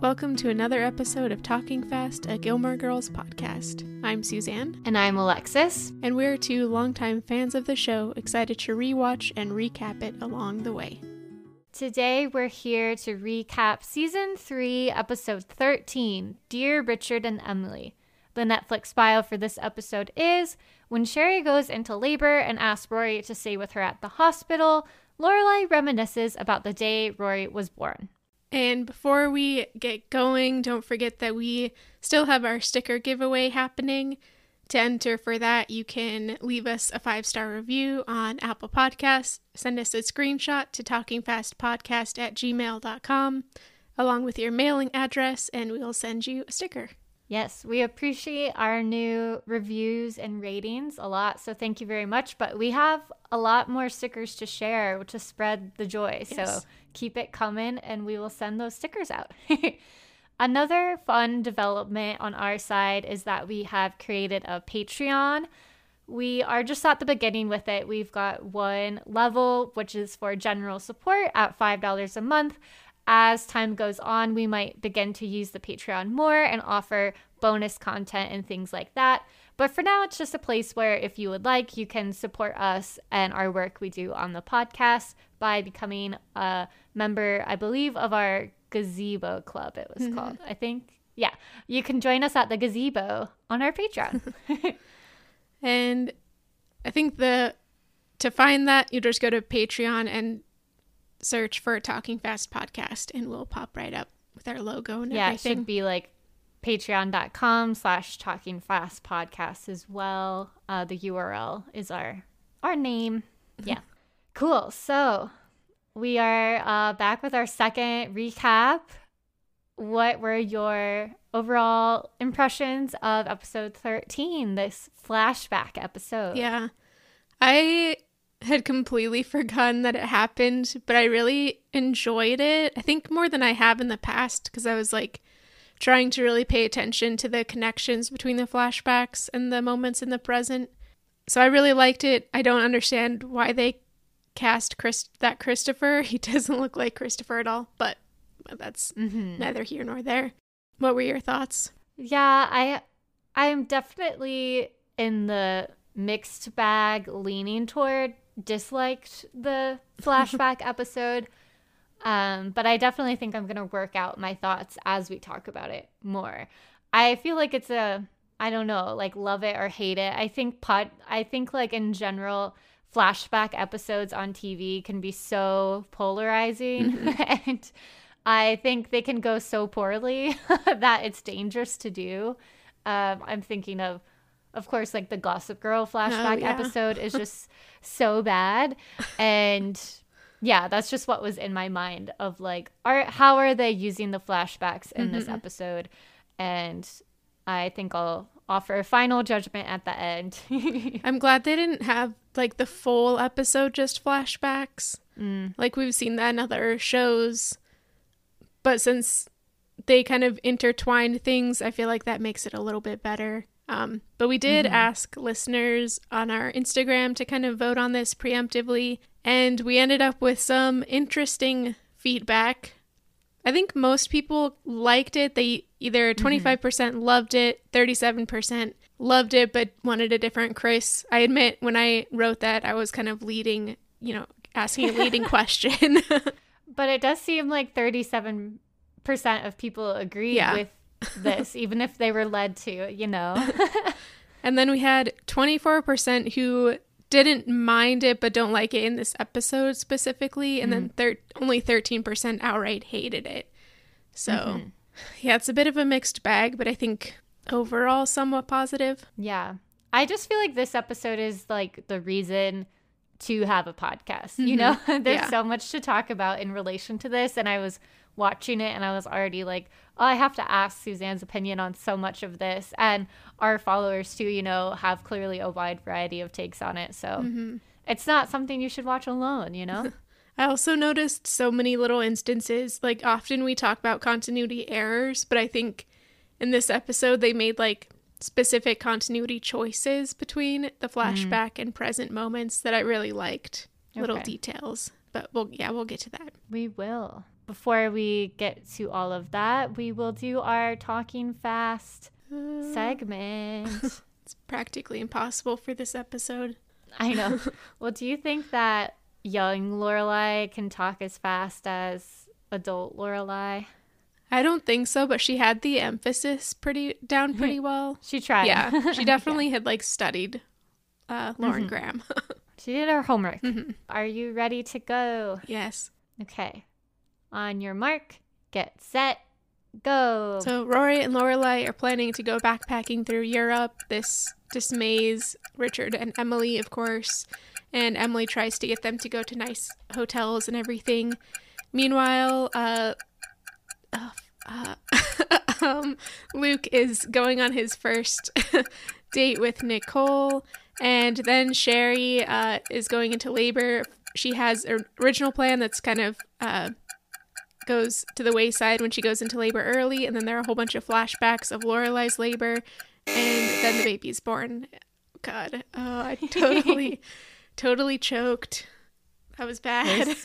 Welcome to another episode of Talking Fast, a Gilmore Girls podcast. I'm Suzanne, And I'm Alexis. and we're two longtime fans of the show, excited to rewatch and recap it along the way. Today we're here to recap season 3, episode 13 Dear Richard and Emily. The Netflix bio for this episode is When Sherry goes into labor and asks Rory to stay with her at the hospital, Lorelai reminisces about the day Rory was born. And before we get going, don't forget that we still have our sticker giveaway happening. To enter for that, you can leave us a five star review on Apple Podcasts, send us a screenshot to talkingfastpodcast at gmail.com, along with your mailing address, and we'll send you a sticker. Yes, we appreciate our new reviews and ratings a lot. So thank you very much. But we have a lot more stickers to share to spread the joy. So keep it coming and we will send those stickers out. Another fun development on our side is that we have created a Patreon. We are just at the beginning with it. We've got one level, which is for general support at $5 a month. As time goes on, we might begin to use the Patreon more and offer bonus content and things like that. But for now, it's just a place where if you would like, you can support us and our work we do on the podcast by becoming a member, I believe, of our gazebo club, it was mm-hmm. called. I think. Yeah. You can join us at the gazebo on our Patreon. And I think the to find that you just go to Patreon and search for Talking Fast podcast and we'll pop right up with our logo and everything. yeah, it everything. should be like patreon.com slash talking fast podcast as well. Uh, the URL is our our name. Yeah. cool. So we are uh, back with our second recap. What were your overall impressions of episode 13, this flashback episode? Yeah. I had completely forgotten that it happened, but I really enjoyed it. I think more than I have in the past because I was like trying to really pay attention to the connections between the flashbacks and the moments in the present. So I really liked it. I don't understand why they cast Chris that Christopher. He doesn't look like Christopher at all, but that's Mm-hmm. neither here nor there. What were your thoughts? Yeah, I I'm definitely in the mixed bag leaning toward disliked the flashback episode. Um, but I definitely think I'm gonna work out my thoughts as we talk about it more. I feel like it's a I don't know, like love it or hate it. I think pod I think like in general flashback episodes on TV can be so polarizing and I think they can go so poorly that it's dangerous to do. Um, I'm thinking of, of course, like the Gossip Girl flashback yeah. episode is just so bad, and yeah, that's just what was in my mind of like, are how are they using the flashbacks in this episode? And I think I'll offer a final judgment at the end. I'm glad they didn't have like the full episode just flashbacks. Mm. Like we've seen that in other shows. But since they kind of intertwined things, I feel like that makes it a little bit better. Um, but we did ask listeners on our Instagram to kind of vote on this preemptively, and we ended up with some interesting feedback. I think most people liked it. They either 25% loved it, 37% loved it, but wanted a different Chris. I admit when I wrote that, I was kind of leading, you know, asking a leading question. But it does seem like 37% of people agree Yeah. with this, even if they were led to, you know? and then we had 24% who didn't mind it but don't like it in this episode specifically, and then mm-hmm. thir- only 13% outright hated it. So, mm-hmm. yeah, it's a bit of a mixed bag, but I think overall somewhat positive. yeah. I just feel like this episode is like the reason to have a podcast. You mm-hmm. know, there's Yeah. so much to talk about in relation to this. And I was watching it and I was already like, oh, I have to ask Suzanne's opinion on so much of this. And our followers, too, you know, have clearly a wide variety of takes on it. So mm-hmm. it's not something you should watch alone, you know? I also noticed so many little instances. Like, often we talk about continuity errors, but I think in this episode they made like specific continuity choices between the mm. flashback and present moments that I really liked. Little details. But we'll, yeah, we'll get to that. We will. Before we get to all of that, we will do our talking fast Uh, segment. it's practically impossible for this episode. I know. well, do you think that young Lorelai can talk as fast as adult Lorelai? I don't think so, but she had the emphasis pretty down pretty well. She tried. Yeah, she definitely had like studied uh, Lauren Mm-hmm. Graham. She did her homework. Mm-hmm. Are you ready to go? yes. Okay. On your mark, get set, go. So Rory and Lorelai are planning to go backpacking through Europe. This dismays Richard and Emily, of course, and Emily tries to get them to go to nice hotels and everything. Meanwhile, uh, uh, uh, um, Luke is going on his first date with Nicole, and then Sherry uh, is going into labor. She has an original plan that's kind of uh, goes to the wayside when she goes into labor early, and then there are a whole bunch of flashbacks of Lorelai's labor, and then the baby's born. God, oh, I totally, totally choked. That was bad.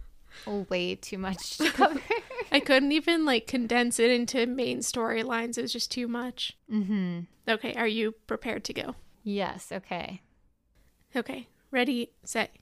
Way too much to cover. I couldn't even like condense it into main storylines. It was just too much. mm-hmm. Okay, are you prepared to go? Yes, okay. Okay, ready, set.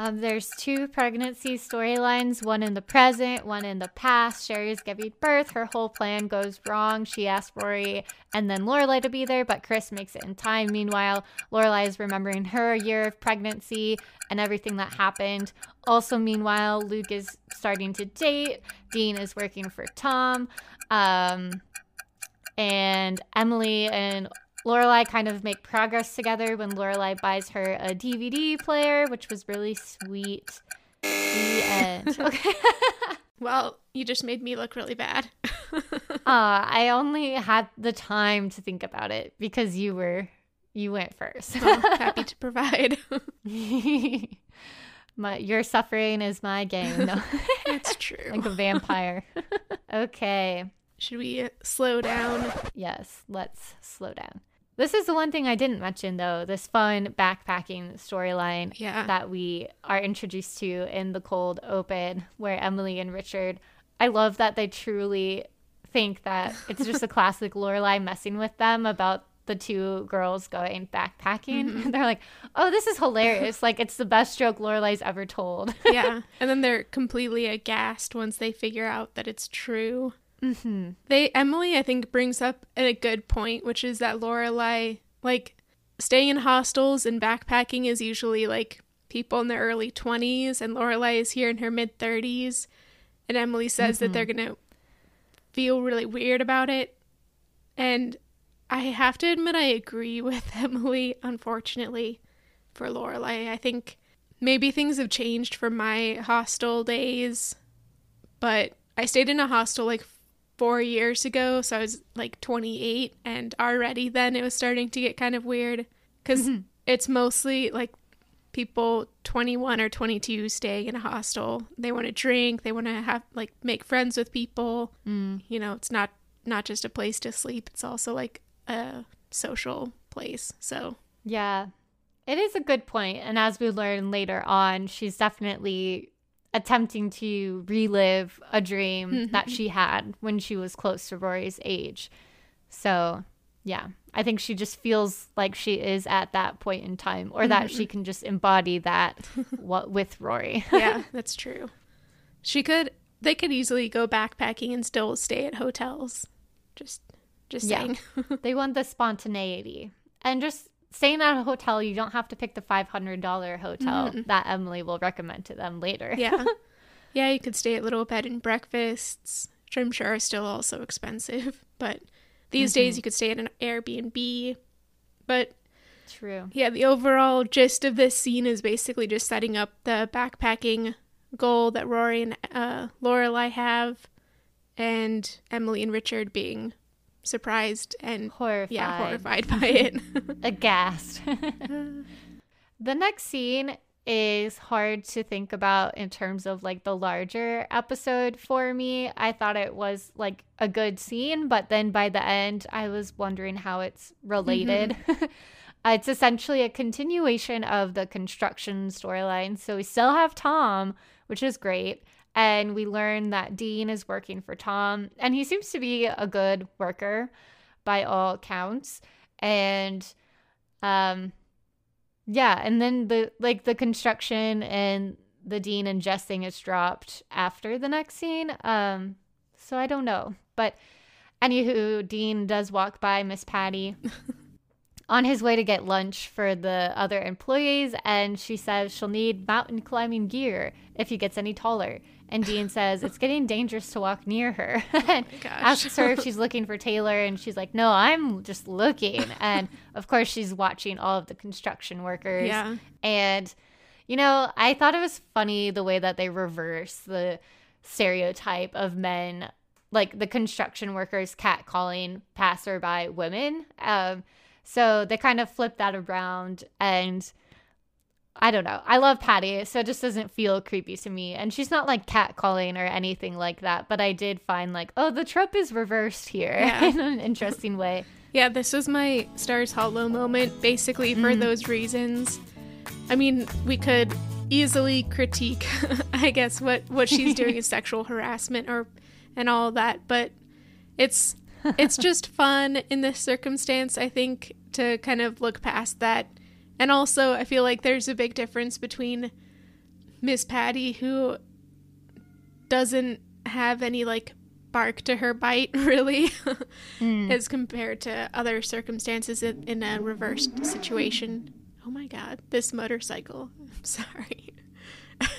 Um, there's two pregnancy storylines, one in the present, one in the past. Sherry's giving birth. Her whole plan goes wrong. She asks Rory and then Lorelai to be there, but Chris makes it in time. Meanwhile, Lorelai is remembering her year of pregnancy and everything that happened. Also, meanwhile, Luke is starting to date. Dean is working for Tom. Um, and Emily and Lorelai kind of make progress together when Lorelai buys her a DVD player, which was really sweet. The end. Okay. Well, you just made me look really bad. uh, I only had the time to think about it because you were you went first. well, happy to provide. my your suffering is my gain. No, It's true. like a vampire. okay. Should we slow down? Yes, let's slow down. This is the one thing I didn't mention though, this fun backpacking storyline Yeah. that we are introduced to in the cold open where Emily and Richard I love that they truly think that it's just a classic Lorelai messing with them about the two girls going backpacking. Mm-hmm. They're like, "Oh, this is hilarious! like it's the best joke Lorelai's ever told." yeah. And then they're completely aghast once they figure out that it's true. Mm-hmm. They Emily, I think, brings up a good point, which is that Lorelai, like, staying in hostels and backpacking is usually like people in their early twenties, and Lorelai is here in her mid thirties, and Emily says that they're gonna feel really weird about it, and I have to admit I agree with Emily. Unfortunately, for Lorelai, I think maybe things have changed from my hostel days, but I stayed in a hostel like four years ago, so I was like 28, and already then it was starting to get kind of weird because it's mostly like people 21 or 22 staying in a hostel. They want to drink, they want to have like make friends with people. Mm. You know, it's not not just a place to sleep; it's also like a social place. So Yeah, it is a good point. And as we learn later on, she's definitely attempting to relive a dream mm-hmm. that she had when she was close to Rory's age. So, yeah, I think she just feels like she is at that point in time or that she mm-hmm. can just embody that what with Rory. yeah, that's true. She could. They could easily go backpacking and still stay at hotels. Just, just Yeah. saying. they want the spontaneity. And just staying at a hotel, you don't have to pick the $500 hotel that Emily will recommend to them later. yeah, yeah. You could stay at little bed and breakfasts, which I'm sure are still also expensive. But these days, you could stay at an Airbnb. But True. yeah, the overall gist of this scene is basically just setting up the backpacking goal that Rory and uh, Lorelai have, and Emily and Richard being surprised and Horrified. yeah, horrified by it. aghast. the next scene is hard to think about in terms of like the larger episode for me. I thought it was like a good scene, but then by the end, I was wondering how it's related. Mm-hmm. Uh, it's essentially a continuation of the construction storyline. So we still have Tom, which is great. And we learn that Dean is working for Tom, and he seems to be a good worker by all counts. And um yeah, and then the like the construction and the Dean and Jess thing is dropped after the next scene. Um so I don't know. But anywho, Dean does walk by Miss Patty on his way to get lunch for the other employees, and she says she'll need mountain climbing gear if he gets any taller. And Dean says it's getting dangerous to walk near her. and Oh asks her if she's looking for Taylor, and she's like, "No, I'm just looking." And of course, she's watching all of the construction workers. Yeah. And you know, I thought it was funny the way that they reverse the stereotype of men, like the construction workers catcalling passerby women. Um, so they kind of flip that around and. I don't know. I love Patty, so it just doesn't feel creepy to me. And she's not like catcalling or anything like that. But I did find like, oh, the trope is reversed here Yeah. in an interesting way. Yeah, this was my Stars Hollow moment, basically for Mm. those reasons. I mean, we could easily critique, I guess, what what she's doing is sexual harassment or and all that, but it's it's just fun in this circumstance, I think, to kind of look past that. And also, I feel like there's a big difference between Miss Patty, who doesn't have any like bark to her bite, really, hmm. as compared to other circumstances in, in a reversed situation. Oh my god, this motorcycle. I'm sorry.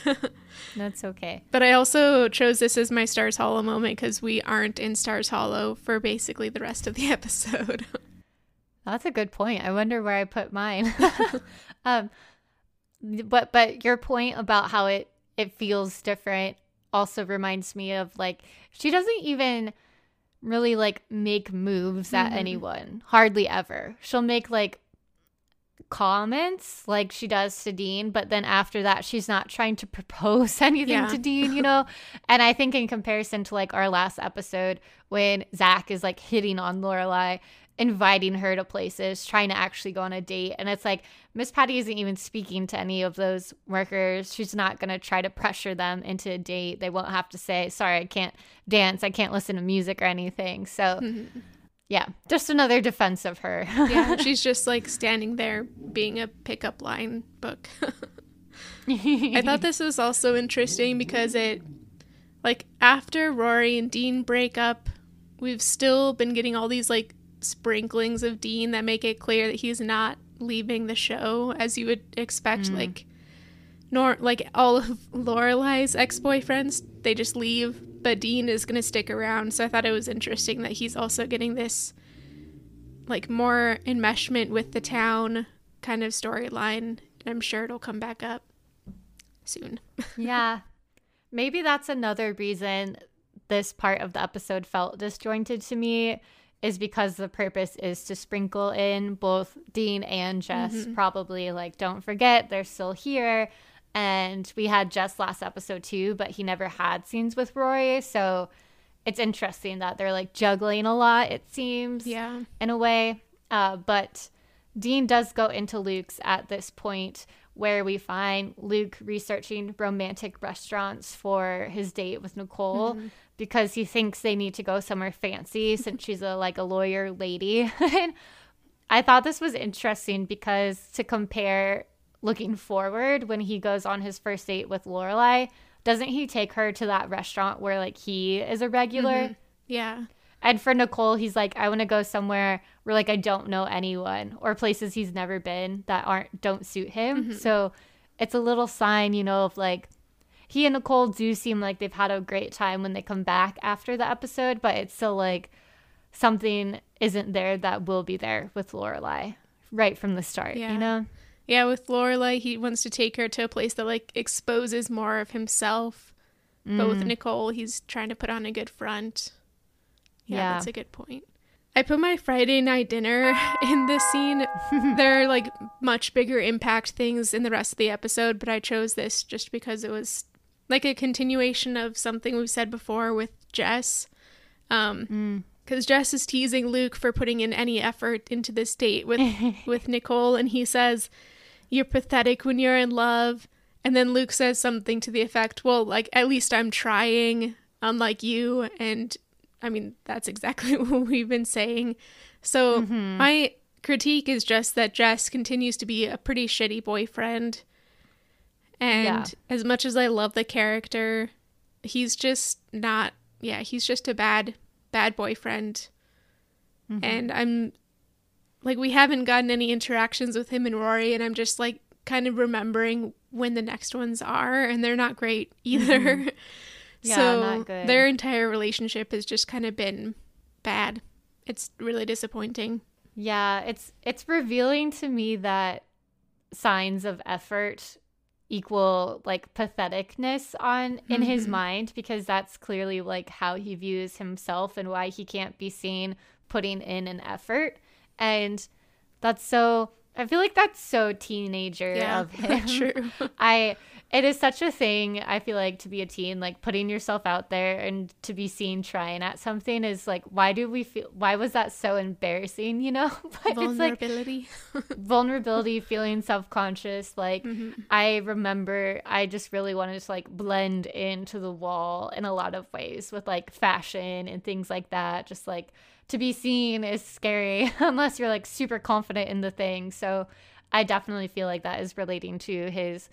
That's okay. But I also chose this as my Stars Hollow moment because we aren't in Stars Hollow for basically the rest of the episode. That's a good point. I wonder where I put mine. um, but but your point about how it it feels different also reminds me of like she doesn't even really like make moves at Mhm. anyone. Hardly ever. She'll make like comments like she does to Dean, but then after that she's not trying to propose anything Yeah. to Dean, you know? and I think in comparison to like our last episode when Zach is like hitting on Lorelai, inviting her to places, trying to actually go on a date. And it's like Miss Patty isn't even speaking to any of those workers. She's not gonna try to pressure them into a date. They won't have to say, sorry, I can't dance, I can't listen to music or anything. So yeah, just another defense of her. yeah, she's just like standing there being a pickup line book. I thought this was also interesting because it, like, after Rory and Dean break up, we've still been getting all these, like, sprinklings of Dean that make it clear that he's not leaving the show as you would expect. Mm. Like, nor like all of Lorelai's ex boyfriends, they just leave, but Dean is gonna stick around. So I thought it was interesting that he's also getting this like more enmeshment with the town kind of storyline. I'm sure it'll come back up soon. yeah. Maybe that's another reason this part of the episode felt disjointed to me is because the purpose is to sprinkle in both Dean and Jess. Probably like, don't forget, they're still here. And we had Jess last episode too, but he never had scenes with Rory. So it's interesting that they're like juggling a lot, it seems Yeah. in a way. Uh, but Dean does go into Luke's at this point where we find Luke researching romantic restaurants for his date with Nicole because he thinks they need to go somewhere fancy since she's a like a lawyer lady. and I thought this was interesting because to compare looking forward when he goes on his first date with Lorelai, doesn't he take her to that restaurant where like he is a regular? Mm-hmm. Yeah. And for Nicole, he's like, I want to go somewhere where like I don't know anyone or places he's never been that aren't don't suit him. Mm-hmm. So it's a little sign, you know, of like he and Nicole do seem like they've had a great time when they come back after the episode, but it's still like something isn't there that will be there with Lorelai right from the start, Yeah. you know? Yeah, with Lorelai, he wants to take her to a place that like exposes more of himself. But with mm. Nicole, he's trying to put on a good front. Yeah, Yeah. that's a good point. I put my Friday night dinner in this scene. there are like much bigger impact things in the rest of the episode, but I chose this just because it was like a continuation of something we've said before with Jess. Um, because Jess is teasing Luke for putting in any effort into this date with with Nicole, and he says, "You're pathetic when you're in love." And then Luke says something to the effect, well, like, at least I'm trying, unlike you. And I mean, that's exactly what we've been saying. So mm-hmm. my critique is just that Jess continues to be a pretty shitty boyfriend. And yeah. as much as I love the character, he's just not, yeah, he's just a bad, bad boyfriend. Mm-hmm. And I'm like, we haven't gotten any interactions with him and Rory, and I'm just like kind of remembering when the next ones are, and they're not great either. Mm-hmm. Yeah, so their entire relationship has just kind of been bad. It's really disappointing. Yeah, it's it's revealing to me that signs of effort equal like patheticness on in mm-hmm. his mind because that's clearly like how he views himself and why he can't be seen putting in an effort and that's so I feel like that's so teenager yeah, of him. True. I it is such a thing i feel like to be a teen like putting yourself out there and to be seen trying at something is like why do we feel why was that so embarrassing you know? But vulnerability like vulnerability feeling self-conscious like mm-hmm. i remember i just really wanted to like blend into the wall in a lot of ways with like fashion and things like that. Just like to be seen is scary unless you're like super confident in the thing. So i definitely feel like that is relating to his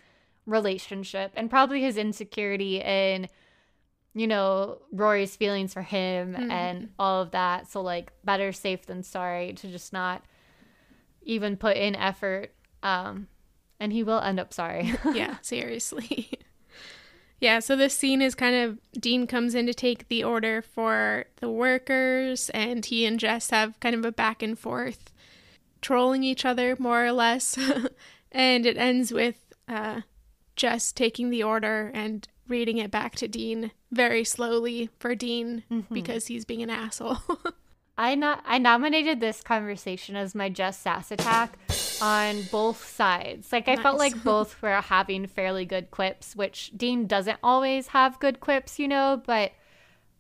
relationship and probably his insecurity and you know Rory's feelings for him mm-hmm. and all of that. So like better safe than sorry to just not even put in effort. Um and he will end up sorry. Yeah seriously. Yeah so this scene is kind of dean comes in to take the order for the workers and he and jess have kind of a back and forth trolling each other more or less. And it ends with uh Jess taking the order and reading it back to Dean very slowly for Dean mm-hmm. because he's being an asshole. I not I nominated this conversation as my just sass attack on both sides. Like I nice. felt like both were having fairly good quips, which Dean doesn't always have good quips, you know, but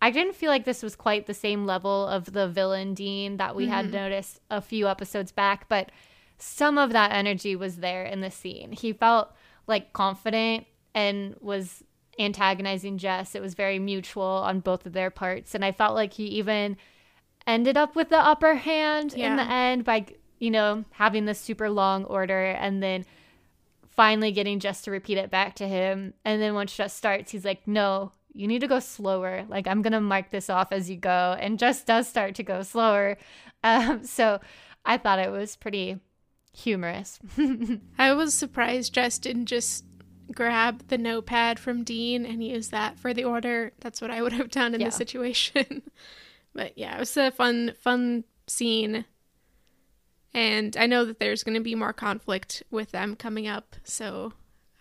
I didn't feel like this was quite the same level of the villain Dean that we mm-hmm. had noticed a few episodes back, but some of that energy was there in the scene. He felt like confident and was antagonizing Jess. It was very mutual on both of their parts. And I felt like he even ended up with the upper hand yeah. in the end by, you know, having this super long order and then finally getting Jess to repeat it back to him. And then once Jess starts, he's like, no, you need to go slower. Like, I'm going to mark this off as you go. And Jess does start to go slower. Um, so I thought it was pretty humorous. I was surprised Jess didn't just grab the notepad from Dean and use that for the order. That's what I would have done in yeah. the situation. but yeah, it was a fun, fun scene. And I know that there's going to be more conflict with them coming up. So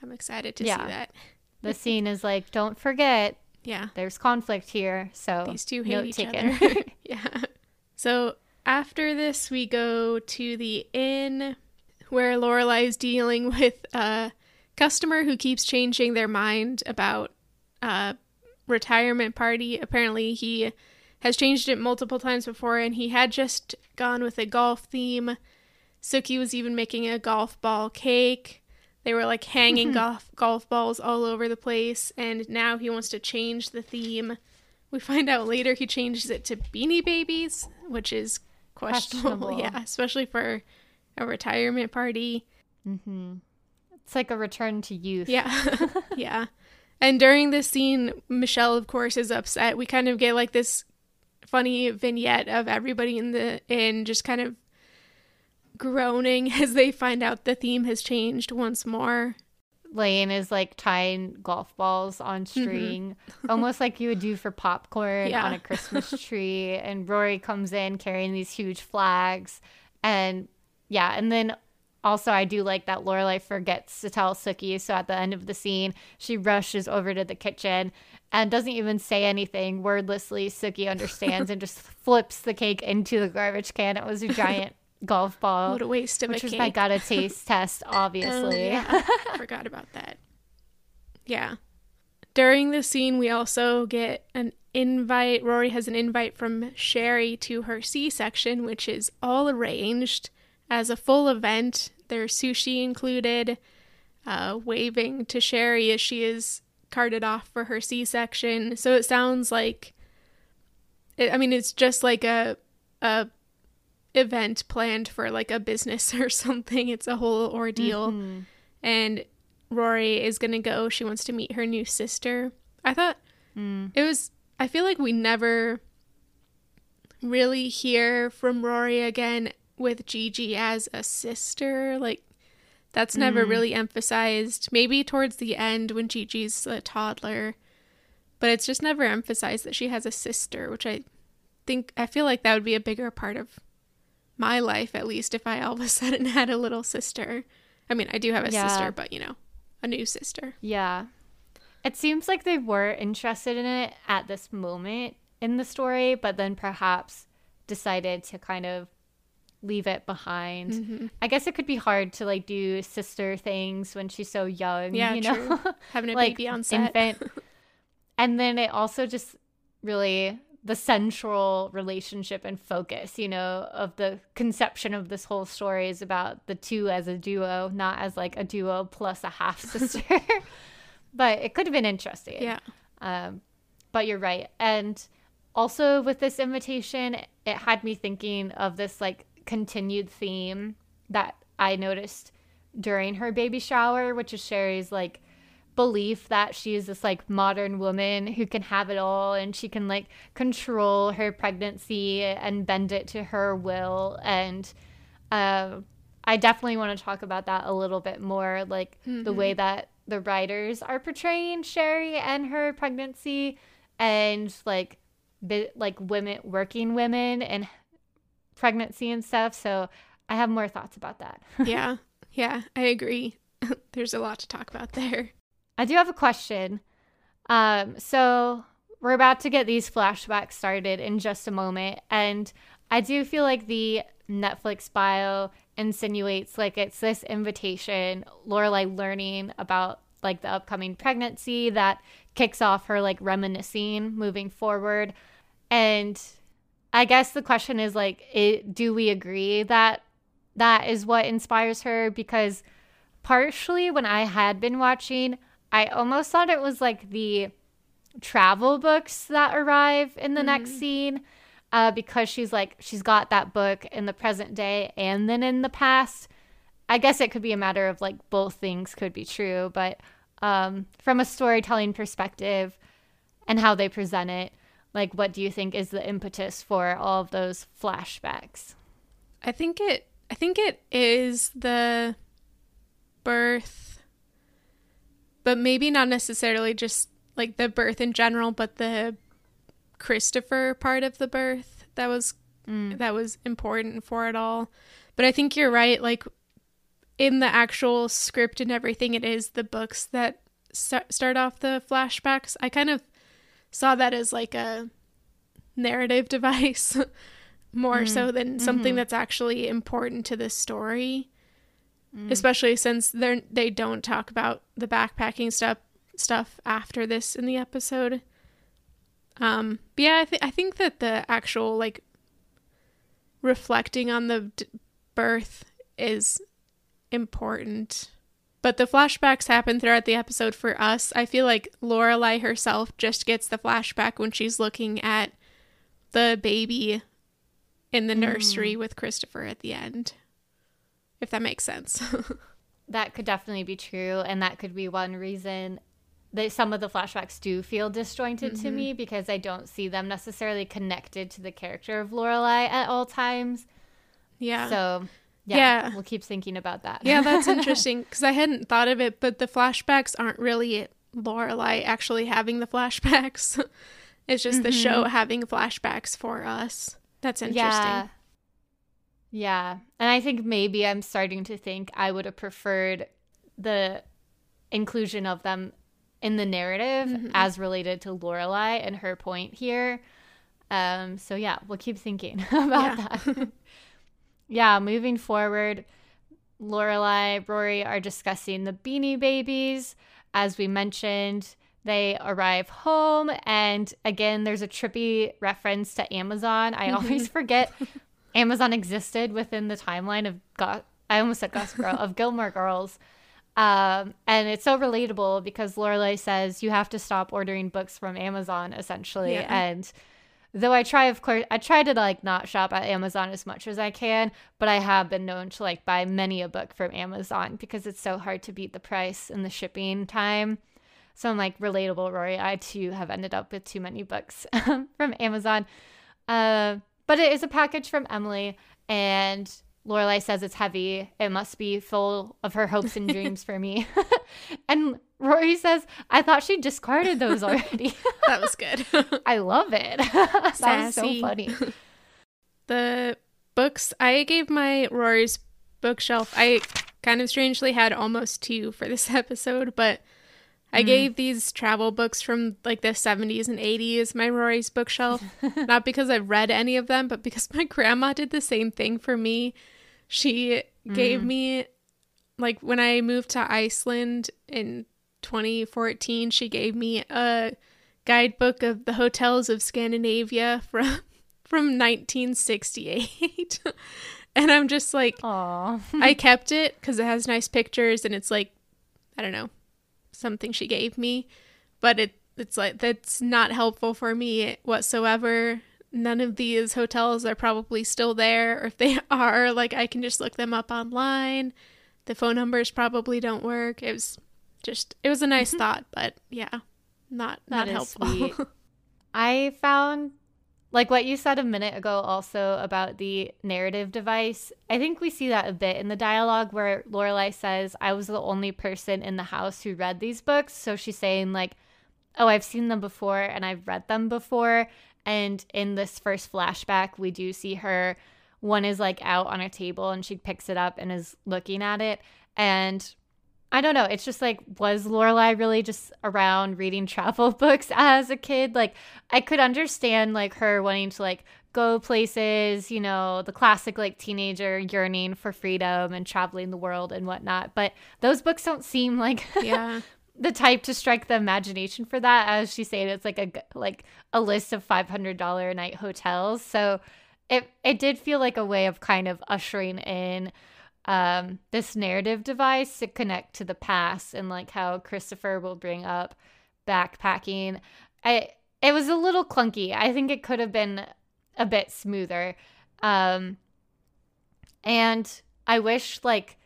I'm excited to yeah. see that. the scene is like, don't forget. Yeah. There's conflict here. So these two hate each taken. other. yeah. So after this, we go to the inn where Lorelai is dealing with a customer who keeps changing their mind about a retirement party. Apparently, he has changed it multiple times before, and he had just gone with a golf theme. Sookie was even making a golf ball cake. They were like hanging golf golf balls all over the place, and now he wants to change the theme. We find out later he changes it to Beanie Babies, which is questionable. questionable. Yeah, especially for a retirement party. Mm-hmm. It's like a return to youth. Yeah. yeah. And during this scene, Michel, of course, is upset. We kind of get like this funny vignette of everybody in the inn just kind of groaning as they find out the theme has changed once more. Lane is like tying golf balls on mm-hmm. string, mm-hmm. almost like you would do for popcorn yeah. on a Christmas tree. And Rory comes in carrying these huge flags. And yeah, and then also I do like that Lorelai forgets to tell Sookie. So at the end of the scene, she rushes over to the kitchen and doesn't even say anything. Wordlessly, Sookie understands and just flips the cake into the garbage can. It was a giant golf ball. What a waste of which a was cake. my gotta taste test, oh, obviously. Oh, yeah. Forgot about that. Yeah. During the scene, we also get an invite. Rory has an invite from Sherry to her C section, which is all arranged as a full event. There's sushi included. uh, waving to Sherry as she is carted off for her C section. So it sounds like, it, I mean, it's just like a a event planned for like a business or something. It's a whole ordeal, mm-hmm. and Rory is gonna go. She wants to meet her new sister. I thought mm. it was. I feel like we never really hear from Rory again with Gigi as a sister. Like that's never mm. really emphasized. Maybe towards the end when Gigi's a toddler, but it's just never emphasized that she has a sister, which I think I feel like that would be a bigger part of my life at least if I all of a sudden had a little sister. I mean, I do have a yeah. sister, but you know, a new sister. Yeah. It seems like they were interested in it at this moment in the story, but then perhaps decided to kind of leave it behind. Mm-hmm. I guess it could be hard to like do sister things when she's so young. Yeah, you know? true. Having a like, baby on set. Infant. and then it also just really the central relationship and focus, you know, of the conception of this whole story is about the two as a duo, not as like a duo plus a half sister. but it could have been interesting. Yeah. Um, but you're right. And also with this invitation, it had me thinking of this like continued theme that I noticed during her baby shower, which is Sherry's like belief that she's this like modern woman who can have it all and she can like control her pregnancy and bend it to her will and uh, i definitely want to talk about that a little bit more like mm-hmm. the way that the writers are portraying sherry and her pregnancy and like bit like women working women and pregnancy and stuff. So I have more thoughts about that. yeah. Yeah, I agree. There's a lot to talk about there. I do have a question. Um, so we're about to get these flashbacks started in just a moment, and I do feel like the Netflix bio insinuates like it's this invitation, Lorelai learning about like the upcoming pregnancy that kicks off her like reminiscing moving forward. And I guess the question is like, it, do we agree that that is what inspires her? Because partially when I had been watching, I almost thought it was like the travel books that arrive in the mm next scene. Uh, because she's like, she's got that book in the present day and then in the past. I guess it could be a matter of like both things could be true, but um, from a storytelling perspective and how they present it, like what do you think is the impetus for all of those flashbacks? I think it i think it is the birth but maybe not necessarily just like the birth in general but the christopher part of the birth that was mm. that was important for it all. But i think you're right like in the actual script and everything it is the books that start off the flashbacks. I kind of saw that as like a narrative device more mm so than something mm-hmm. that's actually important to the story. Mm. Especially since they they don't talk about the backpacking stuff stuff after this in the episode. Um, but yeah, I think I think that the actual like reflecting on the d- birth is important. But the flashbacks happen throughout the episode for us. I feel like Lorelai herself just gets the flashback when she's looking at the baby in the mm. nursery with Christopher at the end. If that makes sense. that could definitely be true. And that could be one reason that some of the flashbacks do feel disjointed mm-hmm. to me because I don't see them necessarily connected to the character of Lorelai at all times. Yeah. So yeah, yeah. we'll keep thinking about that. yeah, that's interesting because I hadn't thought of it, but the flashbacks aren't really Lorelai actually having the flashbacks. it's just mm-hmm. the show mm-hmm. having flashbacks for us. That's interesting. Yeah. Yeah. And I think maybe I'm starting to think I would have preferred the inclusion of them in the narrative mm-hmm. as related to Lorelai and her point here. Um, so yeah, we'll keep thinking about yeah. that. Yeah, moving forward, Lorelai, Rory are discussing the Beanie Babies. As we mentioned, they arrive home, and again, there's a trippy reference to Amazon. I always forget Amazon existed within the timeline of Go- I almost said Gossip Girl of Gilmore Girls. Um, and it's so relatable because Lorelai says you have to stop ordering books from Amazon essentially. Yeah. And though I try, of course, I try to like not shop at Amazon as much as I can, but I have been known to like buy many a book from Amazon because it's so hard to beat the price and the shipping time. So I'm like relatable, Rory. I too have ended up with too many books from Amazon. Uh, but it is a package from Emily, and Lorelai says it's heavy. It must be full of her hopes and dreams for me. and Rory says, I thought she discarded those already. that was good. I love it. that was so funny. The books, I gave my Rory's bookshelf, I kind of strangely had almost two for this episode, but I mm. gave these travel books from like the 70s and 80s my Rory's bookshelf, not because I've read any of them, but because my grandma did the same thing for me. She mm. gave me like when I moved to Iceland in 2014, she gave me a guidebook of the hotels of Scandinavia from from 1968. and I'm just like, Aww. I kept it cuz it has nice pictures and it's like I don't know, something she gave me, but it it's like that's not helpful for me whatsoever none of these hotels are probably still there, or if they are, like I can just look them up online. The phone numbers probably don't work. It was just it was a nice mm-hmm. thought, but yeah, not not helpful. I found like what you said a minute ago also about the narrative device. I think we see that a bit in the dialogue where Lorelai says, "I was the only person in the house who read these books." So she's saying like, "Oh, I've seen them before and I've read them before." And in this first flashback, we do see her. One is like out on a table and she picks it up and is looking at it. And I don't know. It's just like, was Lorelai really just around reading travel books as a kid? Like, I could understand like her wanting to like go places, you know, the classic like teenager yearning for freedom and traveling the world and whatnot. But those books don't seem like yeah the type to strike the imagination for that. As she said, it's like a like a list of five hundred dollar a night hotels. So it it did feel like a way of kind of ushering in um, this narrative device to connect to the past and like how Christopher will bring up backpacking. I it was a little clunky. I think it could have been a bit smoother. Um, and I wish like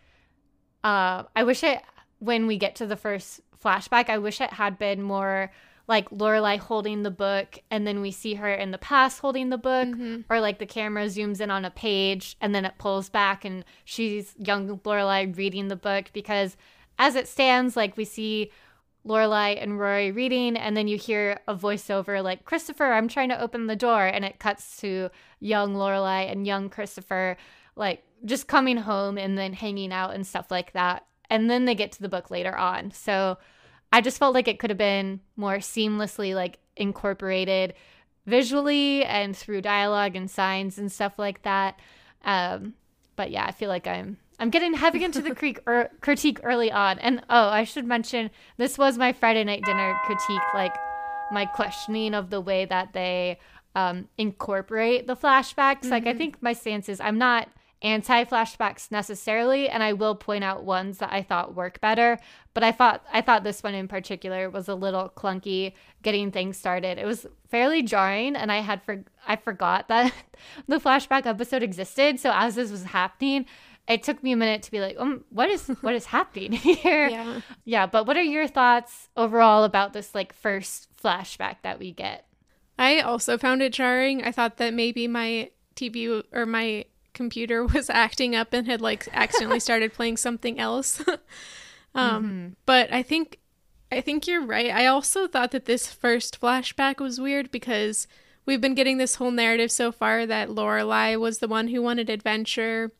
uh, I wish it when we get to the first flashback. I wish it had been more like Lorelai holding the book and then we see her in the past holding the book mm-hmm. or like the camera zooms in on a page and then it pulls back and she's young Lorelai reading the book because as it stands like we see Lorelai and Rory reading and then you hear a voiceover like Christopher I'm trying to open the door and it cuts to young Lorelai and young Christopher like just coming home and then hanging out and stuff like that and then they get to the book later on. So I just felt like it could have been more seamlessly like incorporated visually and through dialogue and signs and stuff like that. Um, but yeah, I feel like I'm I'm getting heavy into the creek er, critique early on. And oh, I should mention this was my Friday night dinner critique, like my questioning of the way that they um, incorporate the flashbacks. Mm-hmm. Like I mm-hmm. think my stance is I'm not anti flashbacks necessarily, and I will point out ones that I thought work better. But I thought I thought this one in particular was a little clunky getting things started. It was fairly jarring, and I had for I forgot that the flashback episode existed. So as this was happening, it took me a minute to be like, um, what is what is happening here? Yeah. Yeah. But what are your thoughts overall about this like first flashback that we get? I also found it jarring. I thought that maybe my TV or my computer was acting up and had like accidentally started playing something else. um, mm-hmm. But I think I think you're right. I also thought that this first flashback was weird because we've been getting this whole narrative so far that Lorelai was the one who wanted adventure,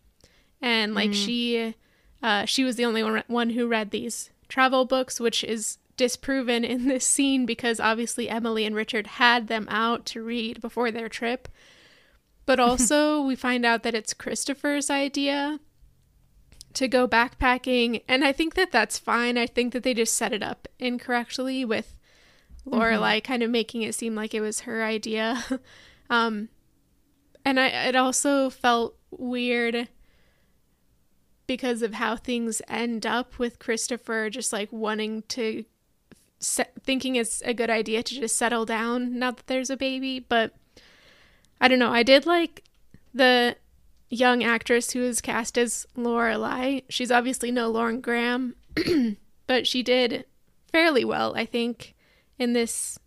and like mm. she, uh, she was the only one one who read these travel books, which is disproven in this scene because obviously Emily and Richard had them out to read before their trip. But also, we find out that it's Christopher's idea to go backpacking. And I think that that's fine. I think that they just set it up incorrectly with Lorelai mm-hmm. kind of making it seem like it was her idea. um, and I, it also felt weird because of how things end up with Christopher just like wanting to se- thinking it's a good idea to just settle down now that there's a baby, but I don't know. I did like the young actress who was cast as Lorelai. She's obviously no Lauren Graham, but she did fairly well, I think, in this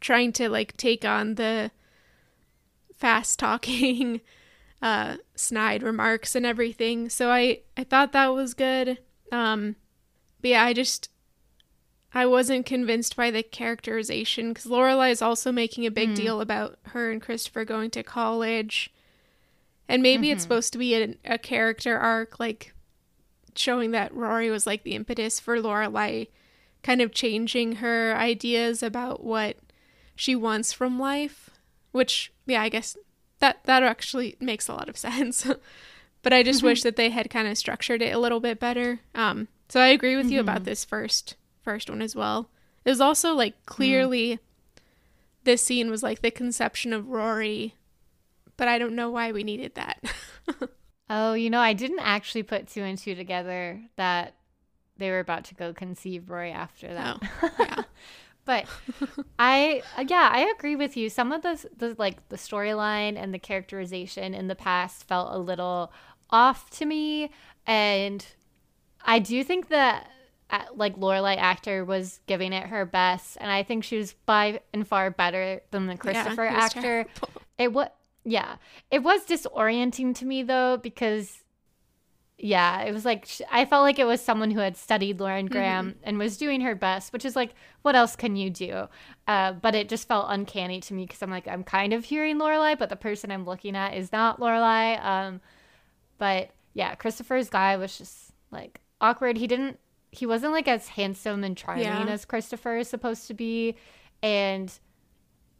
trying to like take on the fast talking uh snide remarks and everything. So I I thought that was good. Um but yeah, I just I wasn't convinced by the characterization because Lorelai is also making a big mm. deal about her and Christopher going to college, and maybe mm-hmm. it's supposed to be a, a, character arc, like showing that Rory was like the impetus for Lorelai, kind of changing her ideas about what she wants from life. Which, yeah, I guess that that actually makes a lot of sense. but I just mm-hmm. wish that they had kind of structured it a little bit better. Um, so I agree with mm-hmm. you about mm-hmm. this first first one as well. It was also like hmm. clearly mm. this scene was like the conception of Rory, but I don't know why we needed that. oh, you know, I didn't actually put two and two together that they were about to go conceive Rory after that. Oh, yeah. but I yeah, I agree with you. Some of the the like the storyline and the characterization in the past felt a little off to me and I do think that like Lorelai actor was giving it her best, and I think she was by and far better than the Christopher yeah, actor. It was yeah, it was disorienting to me though because yeah, it was like I felt like it was someone who had studied Lauren Graham mm-hmm. and was doing her best, which is like, what else can you do? Uh, but it just felt uncanny to me because I'm like, I'm kind of hearing Lorelai, but the person I'm looking at is not Lorelai. Um, but yeah, Christopher's guy was just like awkward. He didn't he wasn't like as handsome and charming yeah. as Christopher is supposed to be. And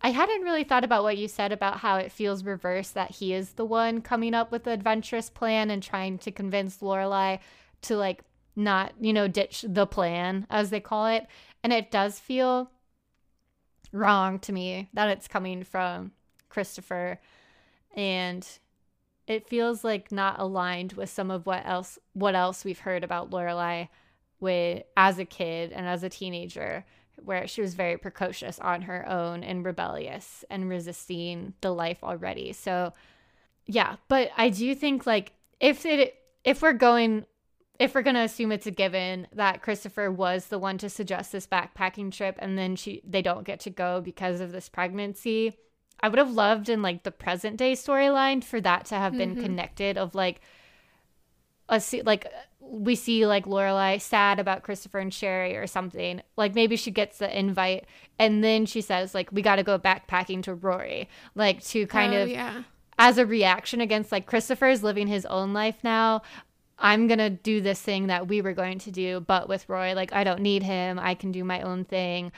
I hadn't really thought about what you said about how it feels reversed that he is the one coming up with the adventurous plan and trying to convince Lorelai to like not, you know, ditch the plan as they call it. And it does feel wrong to me that it's coming from Christopher and it feels like not aligned with some of what else what else we've heard about Lorelai with as a kid and as a teenager where she was very precocious on her own and rebellious and resisting the life already. So yeah, but I do think like if it if we're going if we're going to assume it's a given that Christopher was the one to suggest this backpacking trip and then she they don't get to go because of this pregnancy, I would have loved in like the present day storyline for that to have been mm-hmm. connected of like a like we see like Lorelai sad about Christopher and Sherry or something. Like maybe she gets the invite and then she says like we got to go backpacking to Rory, like to kind oh, of yeah. as a reaction against like Christopher's living his own life now. I'm going to do this thing that we were going to do but with Rory like I don't need him. I can do my own thing.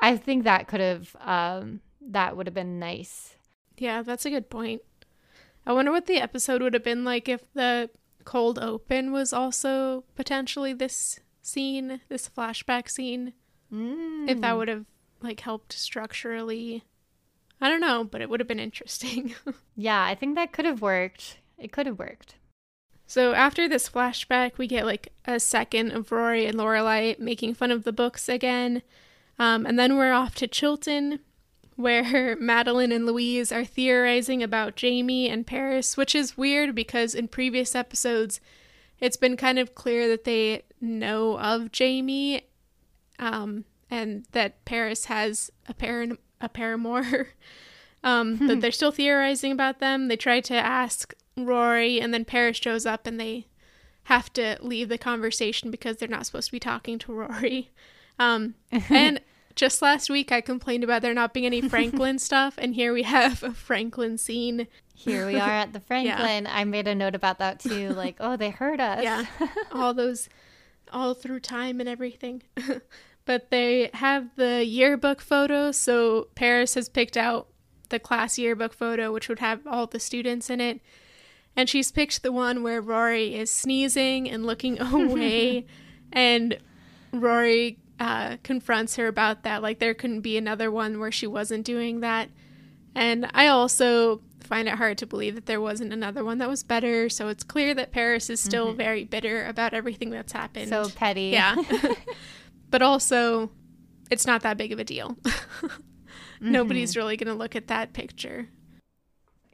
I think that could have um that would have been nice. Yeah, that's a good point. I wonder what the episode would have been like if the cold open was also potentially this scene, this flashback scene. Mm. If that mm. would have like helped structurally. I don't know, but it would have been interesting. yeah, I think that could have worked. It could have worked. So after this flashback, we get like a second of Rory and Lorelai making fun of the books again. Um, and then we're off to Chilton, where Madeline and Louise are theorizing about Jamie and Paris, which is weird because in previous episodes, it's been kind of clear that they know of Jamie um, and that Paris has a, par- a paramour. um, but they're still theorizing about them. They try to ask Rory, and then Paris shows up and they have to leave the conversation because they're not supposed to be talking to Rory. Um, and just last week, I complained about there not being any Franklin stuff, and here we have a Franklin scene. Here we are at the Franklin. yeah. I made a note about that too. Like, oh, they heard us. Yeah. all those, all through time and everything. but they have the yearbook photo. So Paris has picked out the class yearbook photo, which would have all the students in it. And she's picked the one where Rory is sneezing and looking away. and Rory uh, confronts her about that. Like there couldn't be another one where she wasn't doing that. And I also find it hard to believe that there wasn't another one that was better. So it's clear that Paris is still mm-hmm. very bitter about everything that's happened. So petty. Yeah. but also, it's not that big of a deal. mm-hmm. Nobody's really going to look at that picture.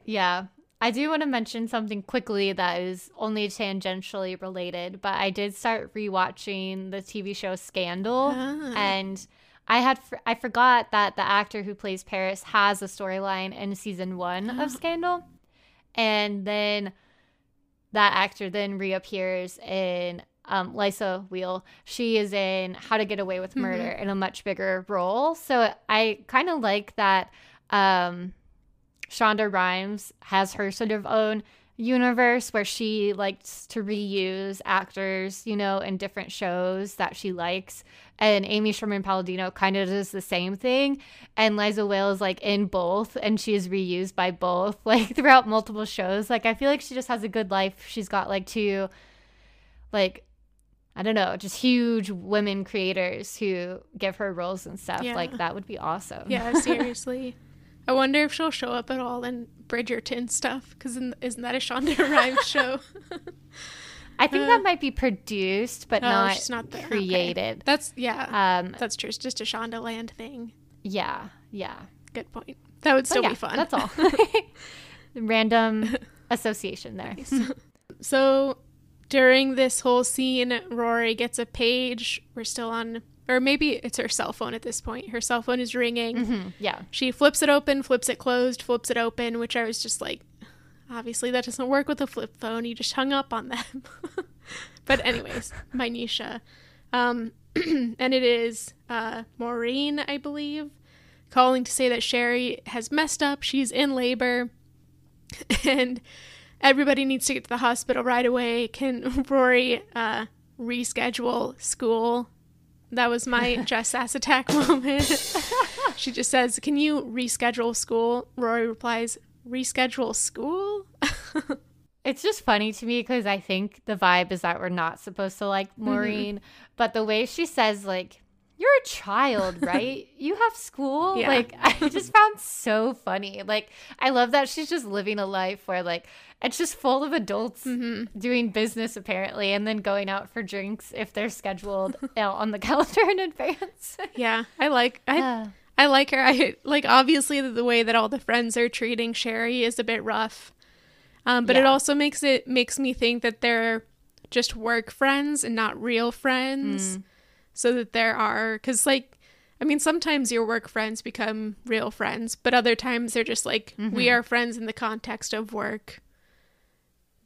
Yeah. I do want to mention something quickly that is only tangentially related, but I did start rewatching the TV show Scandal ah. and I had I forgot that the actor who plays Paris has a storyline in season 1 of Scandal. And then that actor then reappears in um, Liza Weil. She is in How to Get Away with Murder mm-hmm. in a much bigger role. So I kind of like that um, Shonda Rhimes has her sort of own universe where she likes to reuse actors, you know, in different shows that she likes. And Amy Sherman Palladino kind of does the same thing. And Liza Weil is like in both and she is reused by both, like throughout multiple shows. Like I feel like she just has a good life. She's got like two like I don't know, just huge women creators who give her roles and stuff. Yeah. Like that would be awesome. Yeah, seriously. I wonder if she'll show up at all in Bridgerton stuff because isn't that a Shonda Rhimes show? I think uh, that might be produced, but oh, not, not created. Okay. That's yeah. Um, that's true. It's just a Shondaland thing. Yeah, yeah. Good point. That would still yeah, be fun. That's all. Random association there. Nice. so during this whole scene, Rory gets a page. We're still on or maybe it's her cell phone at this point. Her cell phone is ringing. Mm-hmm. Yeah. She flips it open, flips it closed, flips it open, which I was just like, obviously that doesn't work with a flip phone. You just hung up on them. but anyways, minutia. Um, and it is uh, Maureen, I believe, calling to say that Sherry has messed up. She's in labor, and everybody needs to get to the hospital right away. Can Rory uh, reschedule school that was my dress Sass attack moment. she just says, Can you reschedule school? Rory replies, Reschedule school? it's just funny to me because I think the vibe is that we're not supposed to like mm-hmm. Maureen, mm-hmm. but the way she says, like, you're a child, right? you have school. Yeah. Like, I just found so funny. Like, I love that she's just living a life where, like, it's just full of adults mm-hmm. doing business apparently and then going out for drinks if they're scheduled on the calendar in advance yeah i like i uh. i like her i like obviously the way that all the friends are treating sherry is a bit rough um, but yeah. it also makes it makes me think that they're just work friends and not real friends mm. So that there are because like I mean, sometimes your work friends become real friends, but other times they're just like, mm-hmm. we are friends in the context of work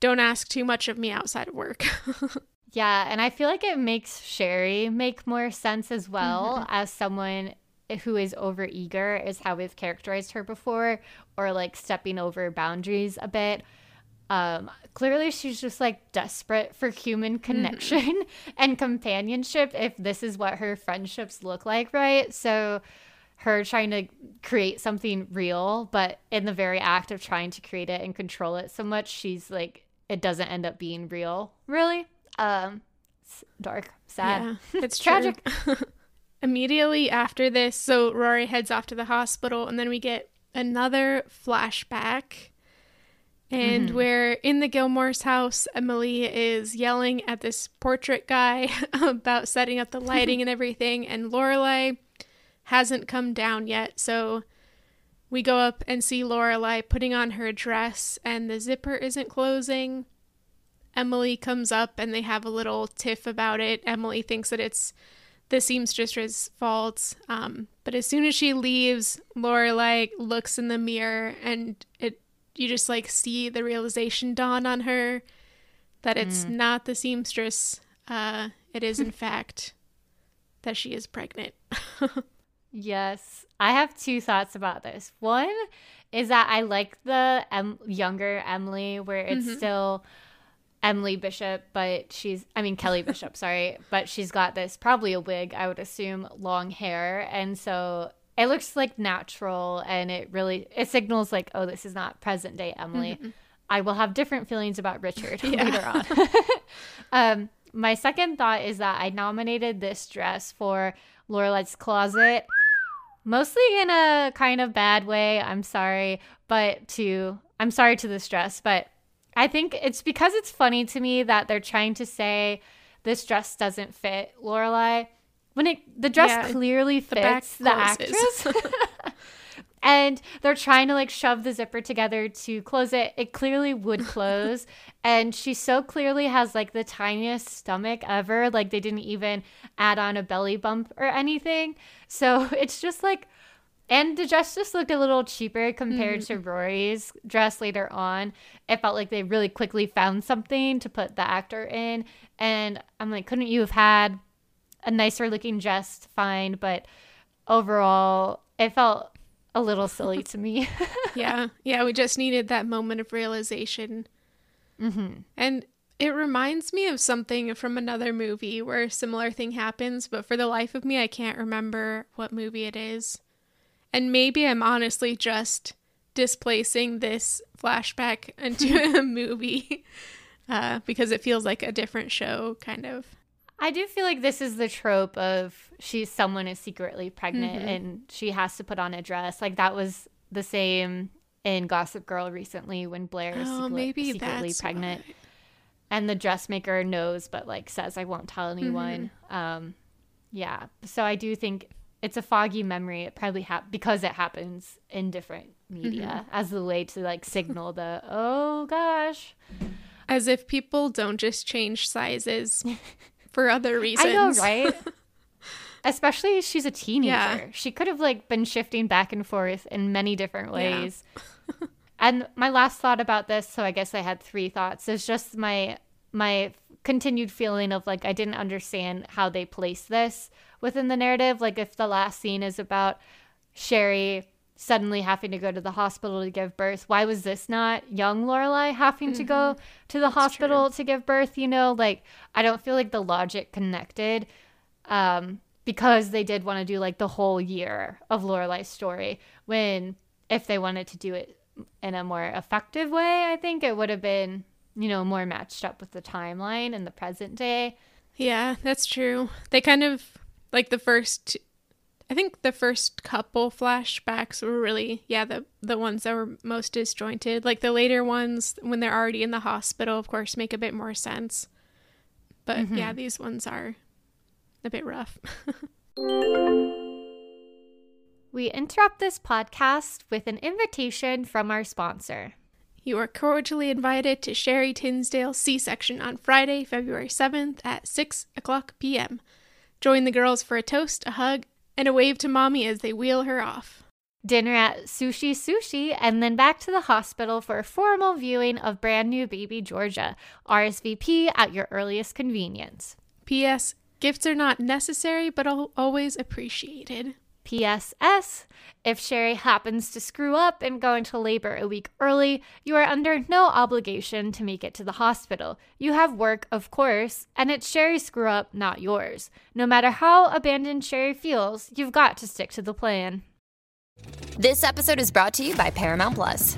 don't ask too much of me outside of work. yeah, and I feel like it makes Sherry make more sense as well mm-hmm. as someone who is over eager is how we've characterized her before or like stepping over boundaries a bit. Um, clearly she's just like desperate for human mm-hmm. connection mm-hmm. and companionship if this is what her friendships look like, right? So her trying to create something real, but in the very act of trying to create it and control it so much, she's like it doesn't end up being real. Really? Um, it's dark, sad. Yeah, it's tragic. Immediately after this, so Rory heads off to the hospital, and then we get another flashback. And mm-hmm. we're in the Gilmore's house. Emily is yelling at this portrait guy about setting up the lighting and everything, and Lorelai hasn't come down yet. So we go up and see Lorelai putting on her dress and the zipper isn't closing. Emily comes up and they have a little tiff about it. Emily thinks that it's the seamstress's fault. Um, but as soon as she leaves, Lorelai looks in the mirror and it you just like see the realization dawn on her that it's mm. not the seamstress. Uh, it is in fact that she is pregnant. Yes. I have two thoughts about this. One is that I like the em- younger Emily where it's mm-hmm. still Emily Bishop, but she's, I mean, Kelly Bishop, sorry, but she's got this probably a wig, I would assume, long hair. And so it looks like natural and it really, it signals like, oh, this is not present day Emily. Mm-hmm. I will have different feelings about Richard yeah. later on. um, my second thought is that I nominated this dress for Lorelai's closet mostly in a kind of bad way. I'm sorry, but to I'm sorry to this dress, but I think it's because it's funny to me that they're trying to say this dress doesn't fit Lorelai when it the dress yeah, clearly fits the, the actress. and they're trying to like shove the zipper together to close it. It clearly would close. and she so clearly has like the tiniest stomach ever. Like they didn't even add on a belly bump or anything. So it's just like and the dress just looked a little cheaper compared mm. to Rory's dress later on. It felt like they really quickly found something to put the actor in. And I'm like, couldn't you have had a nicer looking dress? Fine. But overall, it felt a little silly to me. yeah. Yeah. We just needed that moment of realization. Mm-hmm. And it reminds me of something from another movie where a similar thing happens, but for the life of me, I can't remember what movie it is. And maybe I'm honestly just displacing this flashback into a movie uh, because it feels like a different show, kind of. I do feel like this is the trope of she's someone is secretly pregnant mm-hmm. and she has to put on a dress. Like that was the same in Gossip Girl recently when Blair is oh, secretly pregnant. Why. And the dressmaker knows but like says I won't tell anyone. Mm-hmm. Um yeah. So I do think it's a foggy memory. It probably ha- because it happens in different media mm-hmm. as the way to like signal the oh gosh. As if people don't just change sizes for other reasons. I know, right? Especially she's a teenager. Yeah. She could have like been shifting back and forth in many different ways. Yeah. and my last thought about this, so I guess I had three thoughts, is just my my continued feeling of like I didn't understand how they place this within the narrative. Like if the last scene is about Sherry suddenly having to go to the hospital to give birth. Why was this not young Lorelai having mm-hmm. to go mm-hmm. to the That's hospital true. to give birth? You know, like I don't feel like the logic connected um, because they did want to do like the whole year of Lorelai's story. When if they wanted to do it in a more effective way, I think it would have been you know more matched up with the timeline in the present day. Yeah, that's true. They kind of like the first I think the first couple flashbacks were really, yeah, the the ones that were most disjointed. Like the later ones, when they're already in the hospital, of course, make a bit more sense. But mm-hmm. yeah, these ones are a bit rough. we interrupt this podcast with an invitation from our sponsor. You are cordially invited to Sherry Tinsdale C section on Friday, February 7th at 6 o'clock p.m. Join the girls for a toast, a hug, and a wave to mommy as they wheel her off. Dinner at Sushi Sushi, and then back to the hospital for a formal viewing of brand new baby Georgia. RSVP at your earliest convenience. P.S. Gifts are not necessary, but always appreciated. PSS If Sherry happens to screw up and go into labor a week early, you are under no obligation to make it to the hospital. You have work, of course, and it's Sherry's screw up, not yours. No matter how abandoned Sherry feels, you've got to stick to the plan. This episode is brought to you by Paramount Plus.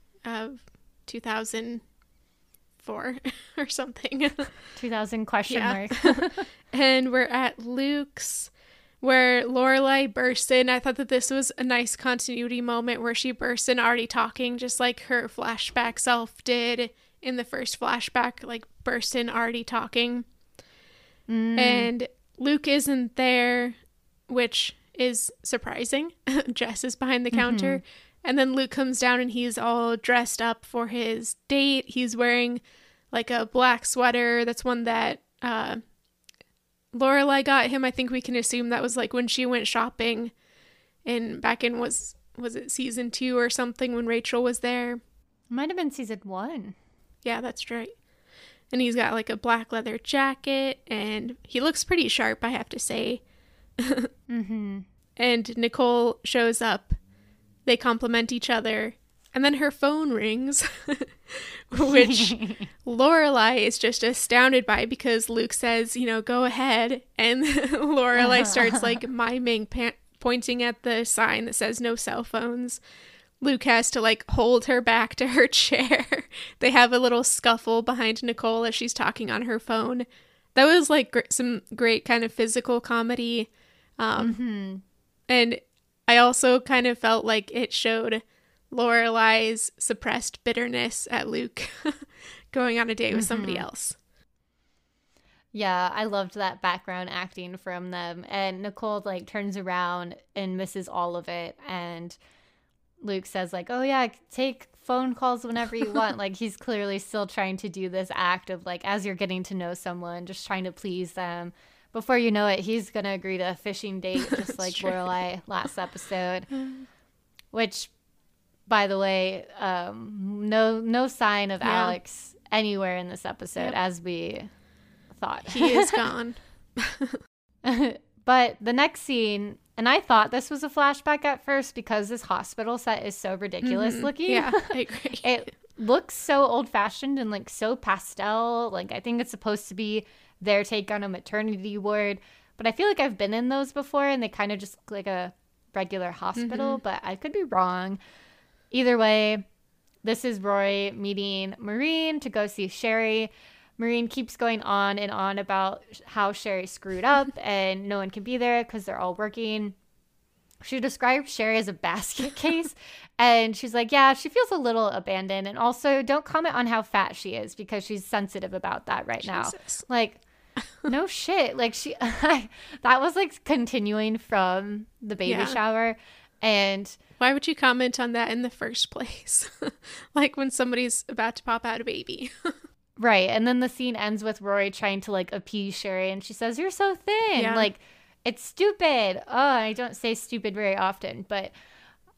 of 2004 or something. 2000 question yeah. mark. and we're at Luke's where Lorelai bursts in. I thought that this was a nice continuity moment where she bursts in already talking, just like her flashback self did in the first flashback, like burst in already talking. Mm. And Luke isn't there, which is surprising. Jess is behind the counter. Mm-hmm. And then Luke comes down and he's all dressed up for his date. He's wearing like a black sweater. That's one that uh, Lorelai got him, I think we can assume that was like when she went shopping and back in was was it season 2 or something when Rachel was there. Might have been season 1. Yeah, that's right. And he's got like a black leather jacket and he looks pretty sharp, I have to say. mm-hmm. And Nicole shows up. They compliment each other and then her phone rings, which Lorelai is just astounded by because Luke says, you know, go ahead. And Lorelai starts like miming, pa- pointing at the sign that says no cell phones. Luke has to like hold her back to her chair. they have a little scuffle behind Nicole as she's talking on her phone. That was like gr- some great kind of physical comedy. Um, mm-hmm. And I also kind of felt like it showed Lorelai's suppressed bitterness at Luke going on a date with mm-hmm. somebody else. Yeah, I loved that background acting from them. And Nicole like turns around and misses all of it and Luke says like, "Oh yeah, take phone calls whenever you want." like he's clearly still trying to do this act of like as you're getting to know someone, just trying to please them. Before you know it, he's going to agree to a fishing date just like Lorelai last episode. Which by the way, um, no no sign of yeah. Alex anywhere in this episode yep. as we thought. He is gone. but the next scene, and I thought this was a flashback at first because this hospital set is so ridiculous mm-hmm. looking. Yeah, I agree. it looks so old fashioned and like so pastel. Like I think it's supposed to be their take on a maternity ward. But I feel like I've been in those before and they kind of just look like a regular hospital, mm-hmm. but I could be wrong. Either way, this is Rory meeting Maureen to go see Sherry. Maureen keeps going on and on about how Sherry screwed up and no one can be there because they're all working. She describes Sherry as a basket case and she's like, Yeah, she feels a little abandoned. And also, don't comment on how fat she is because she's sensitive about that right Jesus. now. Like, no shit. Like, she, that was like continuing from the baby yeah. shower. And why would you comment on that in the first place? like when somebody's about to pop out a baby. right. And then the scene ends with Rory trying to like appease Sherry and she says, You're so thin. Yeah. Like, it's stupid. Oh, I don't say stupid very often, but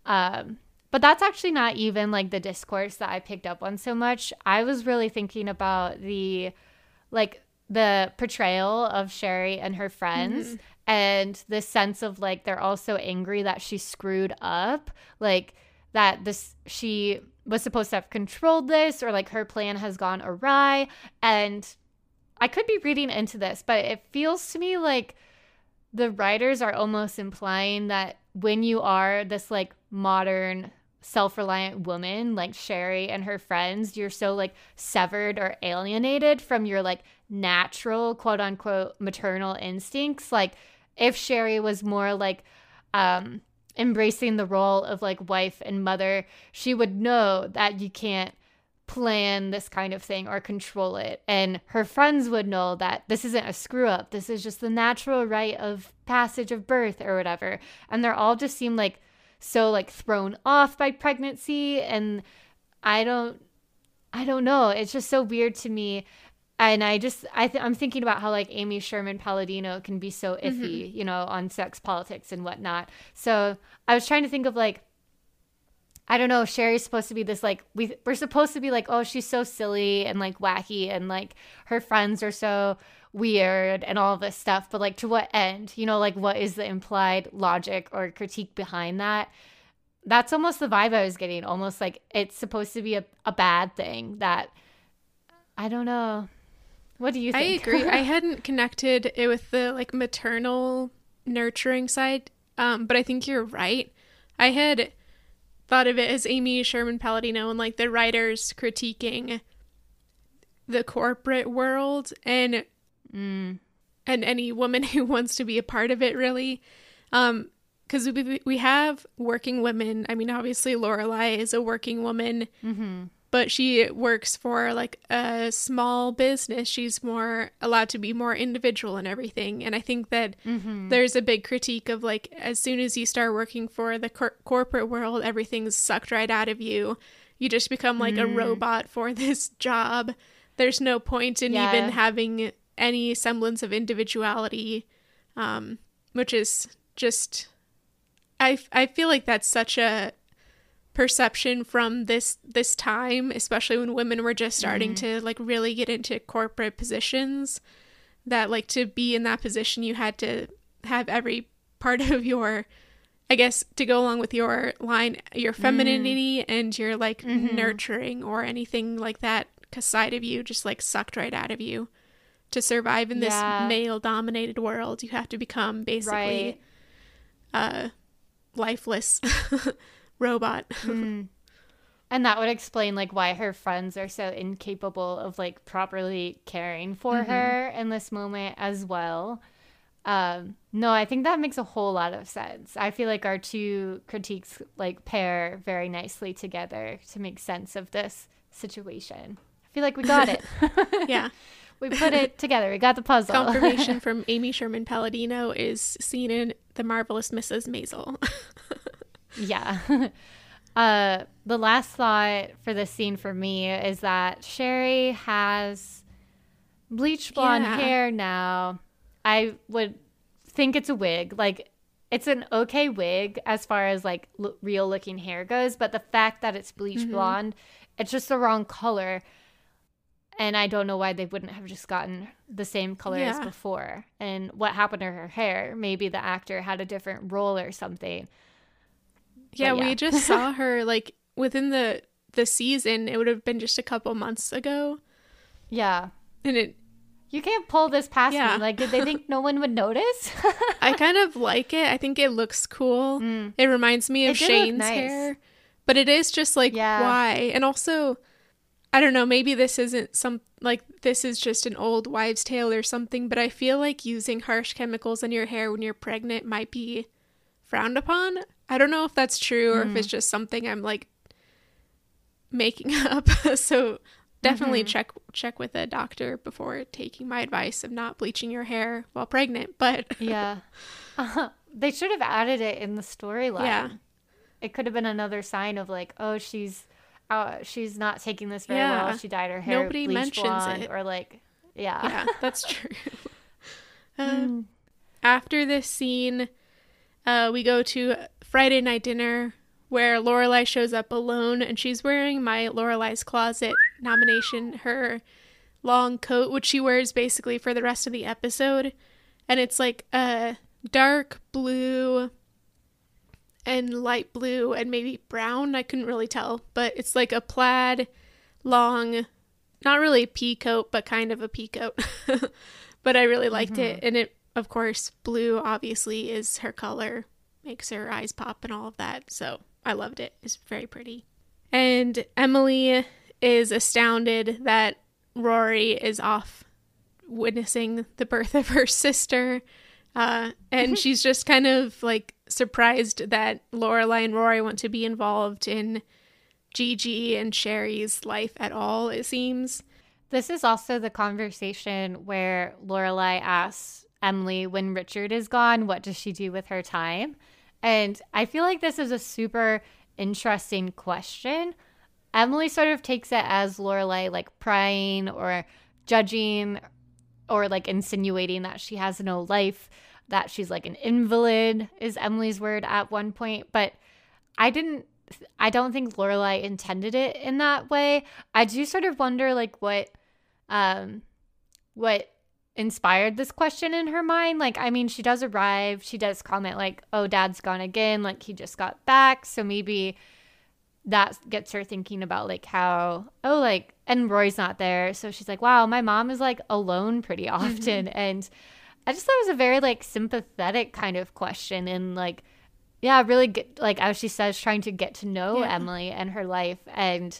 um but that's actually not even like the discourse that I picked up on so much. I was really thinking about the like the portrayal of Sherry and her friends mm-hmm. and the sense of like they're all so angry that she screwed up like that this she was supposed to have controlled this or like her plan has gone awry. And i could be reading into this but it feels to me like the writers are almost implying that when you are this like modern self-reliant woman like Sherry and her friends, you're so like severed or alienated from your like natural quote unquote maternal instincts. Like if Sherry was more like um embracing the role of like wife and mother, she would know that you can't plan this kind of thing or control it. And her friends would know that this isn't a screw up. This is just the natural rite of passage of birth or whatever. And they're all just seem like so like thrown off by pregnancy and I don't I don't know. It's just so weird to me and I just I th- I'm thinking about how like Amy Sherman Palladino can be so iffy, mm-hmm. you know, on sex politics and whatnot. So I was trying to think of like I don't know, Sherry's supposed to be this like we we're supposed to be like, oh, she's so silly and like wacky and like her friends are so weird and all this stuff, but like to what end? You know, like what is the implied logic or critique behind that? That's almost the vibe I was getting, almost like it's supposed to be a, a bad thing that I don't know. What do you think? I agree. I hadn't connected it with the like maternal nurturing side, um, but I think you're right. I had thought of it as Amy Sherman Palladino and like the writers critiquing the corporate world and mm. and any woman who wants to be a part of it really um because we, we have working women i mean obviously lorelai is a working woman mm-hmm but she works for like a small business. She's more allowed to be more individual and everything. And I think that mm-hmm. there's a big critique of like as soon as you start working for the cor- corporate world, everything's sucked right out of you. You just become like mm. a robot for this job. There's no point in yeah. even having any semblance of individuality, um, which is just, I, I feel like that's such a perception from this this time especially when women were just starting mm-hmm. to like really get into corporate positions that like to be in that position you had to have every part of your I guess to go along with your line, your femininity mm. and your like mm-hmm. nurturing or anything like that because side of you just like sucked right out of you. To survive in this yeah. male dominated world, you have to become basically right. a lifeless robot. mm. And that would explain like why her friends are so incapable of like properly caring for mm-hmm. her in this moment as well. Um, no, I think that makes a whole lot of sense. I feel like our two critiques like pair very nicely together to make sense of this situation. I feel like we got it. yeah. We put it together. We got the puzzle. Confirmation from Amy Sherman Palladino is seen in The Marvelous Mrs. Maisel. yeah. Uh, the last thought for this scene for me is that Sherry has bleach blonde yeah. hair now I would think it's a wig. Like it's an okay wig as far as like l- real looking hair goes, but the fact that it's bleach mm-hmm. blonde, it's just the wrong color. And I don't know why they wouldn't have just gotten the same color yeah. as before. And what happened to her hair? Maybe the actor had a different role or something. Yeah, yeah. we just saw her like within the the season. It would have been just a couple months ago. Yeah. And it you can't pull this past yeah. me. Like, did they think no one would notice? I kind of like it. I think it looks cool. Mm. It reminds me of Shane's nice. hair, but it is just like why? And also, I don't know. Maybe this isn't some like this is just an old wives' tale or something. But I feel like using harsh chemicals in your hair when you're pregnant might be frowned upon. I don't know if that's true or mm. if it's just something I'm like making up. so definitely mm-hmm. check check with a doctor before taking my advice of not bleaching your hair while pregnant but yeah uh-huh. they should have added it in the storyline yeah it could have been another sign of like oh she's uh, she's not taking this very yeah. well she dyed her hair nobody mentions blonde, it. or like yeah. Yeah that's true. Um, after this scene uh, we go to friday night dinner where Lorelai shows up alone and she's wearing my Lorelai's Closet nomination, her long coat, which she wears basically for the rest of the episode. And it's like a dark blue and light blue and maybe brown. I couldn't really tell, but it's like a plaid, long, not really a pea coat, but kind of a pea coat. but I really liked mm-hmm. it. And it, of course, blue obviously is her color, makes her eyes pop and all of that. So I loved it. It's very pretty. And Emily is astounded that Rory is off witnessing the birth of her sister. Uh, and she's just kind of like surprised that Lorelai and Rory want to be involved in Gigi and Sherry's life at all, it seems. This is also the conversation where Lorelai asks Emily when Richard is gone, what does she do with her time? And I feel like this is a super interesting question. Emily sort of takes it as Lorelai like prying or judging or like insinuating that she has no life, that she's like an invalid is Emily's word at one point, but I didn't I don't think Lorelai intended it in that way. I do sort of wonder like what um what inspired this question in her mind. Like, I mean, she does arrive. She does comment, like, oh, dad's gone again. Like, he just got back. So maybe that gets her thinking about, like, how, oh, like, and Rory's not there. So she's like, wow, my mom is, like, alone pretty often. Mm-hmm. And I just thought it was a very, like, sympathetic kind of question. And, like, yeah, really, good, like, as she says, trying to get to know yeah. Emily and her life. And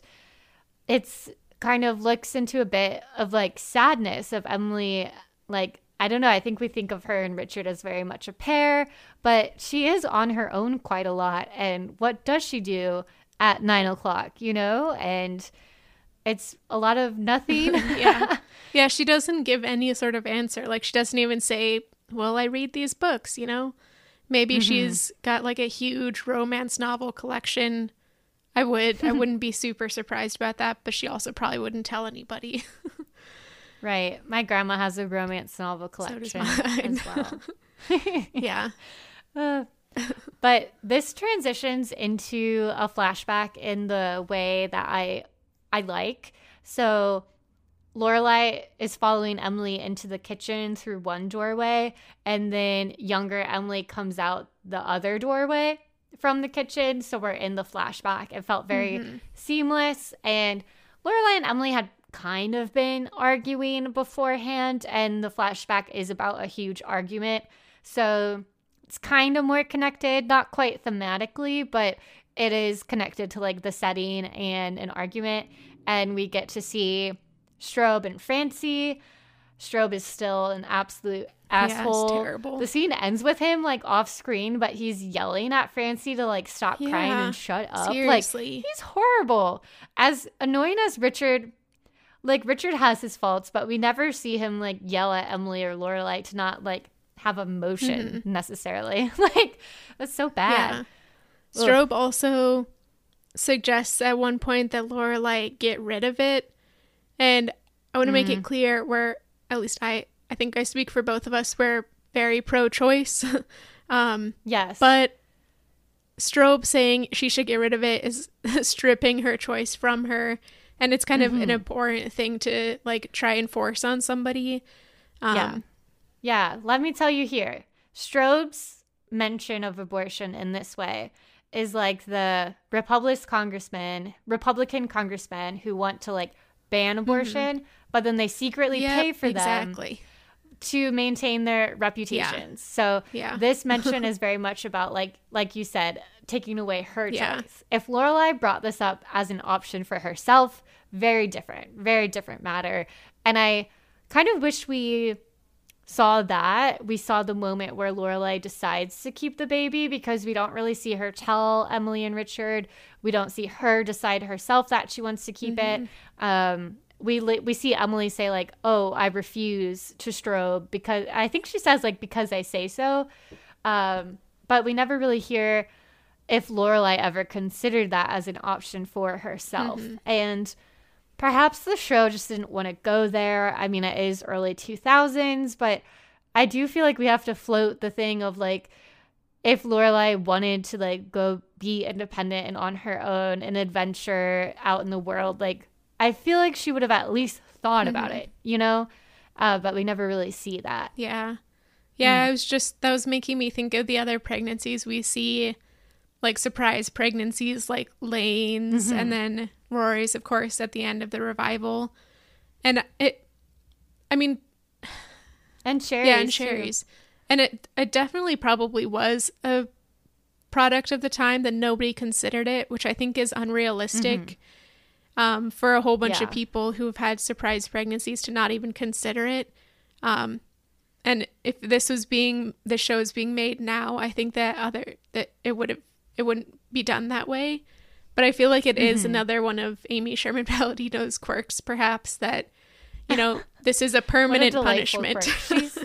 it's, kind of looks into a bit of like sadness of Emily. Like, I don't know. I think we think of her and Richard as very much a pair, but she is on her own quite a lot. And what does she do at nine o'clock, you know? And it's a lot of nothing. yeah. Yeah. She doesn't give any sort of answer. Like, she doesn't even say, well, I read these books, you know? Maybe mm-hmm. she's got like a huge romance novel collection I would. I wouldn't be super surprised about that, but she also probably wouldn't tell anybody. Right. My grandma has a romance novel collection mine. as well. yeah. Uh, but this transitions into a flashback in the way that I I like. So Lorelai is following Emily into the kitchen through one doorway, and then younger Emily comes out the other doorway from the kitchen. So we're in the flashback. It felt very mm-hmm. seamless, and Lorelai and Emily had kind of been arguing beforehand, and the flashback is about a huge argument. So it's kind of more connected, not quite thematically, but it is connected to like the setting and an argument. And we get to see Straub and Francie. Straub is still an absolute Yeah, asshole. terrible. The scene ends with him like off screen, but he's yelling at Francie to like stop crying and shut up. seriously. Like he's horrible. As annoying as Richard like Richard has his faults, but we never see him like yell at Emily or Lorelai to not like have emotion mm-hmm. necessarily. like that's so bad. Yeah. Straub also suggests at one point that Lorelai get rid of it. And I want to make Mm. it clear where at least I I think I speak for both of us, we're very pro choice. um Yes. but Straub saying she should get rid of it is stripping her choice from her. And it's kind of Mm-hmm. an important thing to like try and force on somebody. Um, yeah. Yeah, let me tell you here. Straub's mention of abortion in this way is like the Republican congressman, Republican congressmen who want to like ban abortion, but then they secretly Mm-hmm. Yep, pay for them to maintain their reputations. So Yeah. this mention is very much about like like you said, taking away her Yeah. choice. If Lorelai brought this up as an option for herself, very different, very different matter. And I kind of wish we saw that. We saw the moment where Lorelai decides to keep the baby because we don't really see her tell Emily and Richard. We don't see her decide herself that she wants to keep it. Um, we li- we see Emily say like, "Oh, I refuse to Straub because I think she says like because I say so." Um, but we never really hear if Lorelai ever considered that as an option for herself. And perhaps the show just didn't want to go there. I mean, it is early 2000s, but I do feel like we have to float the thing of like if Lorelai wanted to like go be independent and on her own and adventure out in the world, like I feel like she would have at least thought about mm-hmm. it, you know? Uh, but we never really see that. Yeah. Yeah, mm. I was just that was making me think of the other pregnancies we see like surprise pregnancies like Lane's and mm-hmm. then Rory's of course at the end of the revival. And it I mean, And Sherry. yeah, and Sherry's. And it it definitely probably was a product of the time that nobody considered it, which I think is unrealistic. Um, for a whole bunch Yeah. of people who have had surprise pregnancies to not even consider it. Um, and if this was being the show is being made now, I think that other that it would have it wouldn't be done that way. But I feel like it is another one of Amy Sherman Palladino's quirks, perhaps that you know this is a What a permanent punishment. She's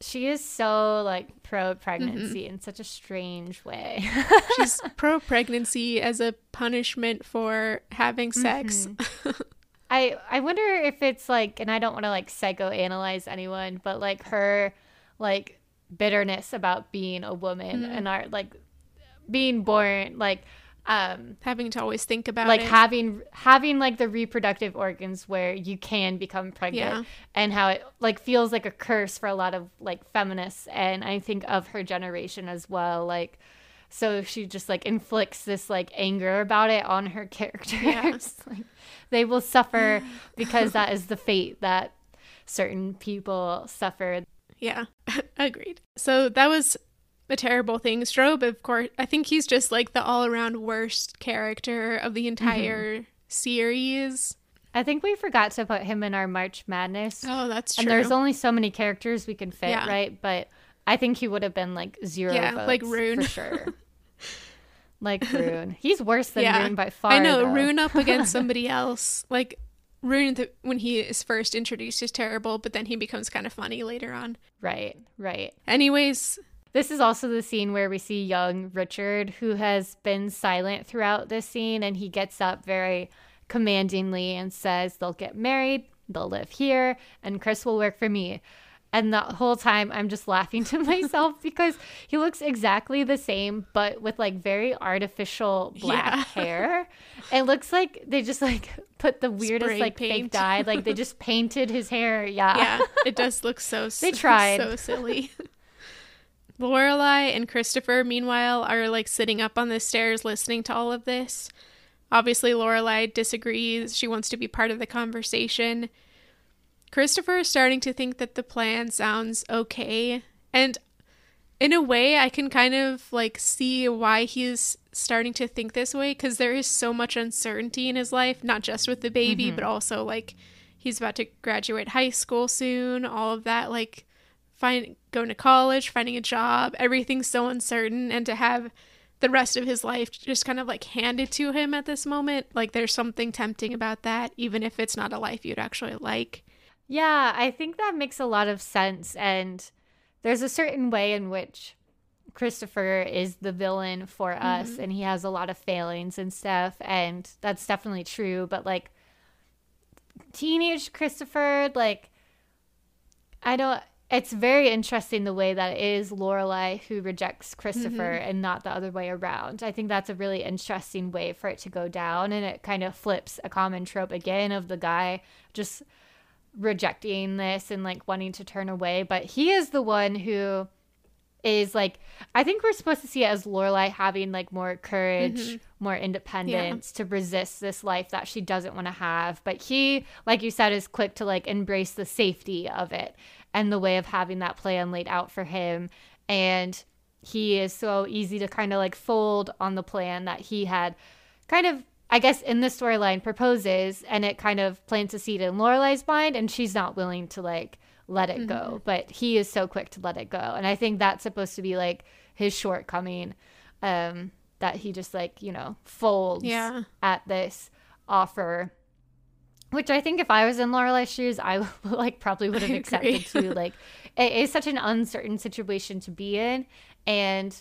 she is so like pro pregnancy Mm-hmm. in such a strange way. She's pro pregnancy as a punishment for having sex. I I wonder if it's like, and I don't want to like psychoanalyze anyone, but like her like bitterness about being a woman Mm-hmm. and our like being born like um having to always think about like it. having having like the reproductive organs where you can become pregnant Yeah. and how it like feels like a curse for a lot of like feminists and i think of her generation as well like so she just like inflicts this like anger about it on her characters like they will suffer because that is the fate that certain people suffer Yeah, agreed. So that was a terrible thing. Straub, of course, I think he's just like the all around worst character of the entire series. i think we forgot to put him in our march madness Oh, that's true. And there's only so many characters we can fit, Yeah. right? But I think he would have been like zero Yeah, like Rune. for sure. like Rune, he's worse than yeah, Rune by far. I know though. Rune up against somebody else. Like Rune, th- when he is first introduced, is terrible, but then he becomes kind of funny later on. Right, right. Anyways, This is also the scene where we see young Richard, who has been silent throughout this scene, and he gets up very commandingly and says they'll get married. they'll live here, and Chris will work for me. And the whole time I'm just laughing to myself because he looks exactly the same, but with like very artificial black Yeah. hair. It looks like they just like put the weirdest Spray like fake dye. Like they just painted his hair. Yeah. yeah, it does look so. They tried. so silly. Lorelai and Christopher, meanwhile, are like sitting up on the stairs listening to all of this. Obviously, Lorelai disagrees. She wants to be part of the conversation. Christopher is starting to think that the plan sounds okay, and in a way, I can kind of like see why he's starting to think this way because there is so much uncertainty in his life, not just with the baby, mm-hmm. but also like he's about to graduate high school soon, all of that, like find going to college, finding a job, everything's so uncertain, and to have the rest of his life just kind of like handed to him at this moment, like there's something tempting about that, even if it's not a life you'd actually like. Yeah, I think that makes a lot of sense. And there's a certain way in which Christopher is the villain for us mm-hmm. and he has a lot of failings and stuff. And that's definitely true. But like, teenage Christopher, like, I don't. It's very interesting the way that it is Lorelai who rejects Christopher mm-hmm. and not the other way around. I think that's a really interesting way for it to go down, and it kind of flips a common trope again of the guy just rejecting this and like wanting to turn away. But he is the one who is like I think we're supposed to see it as Lorelai having like more courage, mm-hmm. more independence to resist this life that she doesn't want to have. But he, like you said, is quick to like embrace the safety of it and the way of having that plan laid out for him. And he is so easy to kind of like fold on the plan that he had kind of I guess in the storyline proposes and it kind of plants a seed in Lorelai's mind and she's not willing to like let it go. But he is so quick to let it go. And I think that's supposed to be like his shortcoming. Um that he just like, you know, folds Yeah. at this offer. Which I think if I was in Lorelai's shoes, I like probably would have accepted too. Like it is such an uncertain situation to be in. And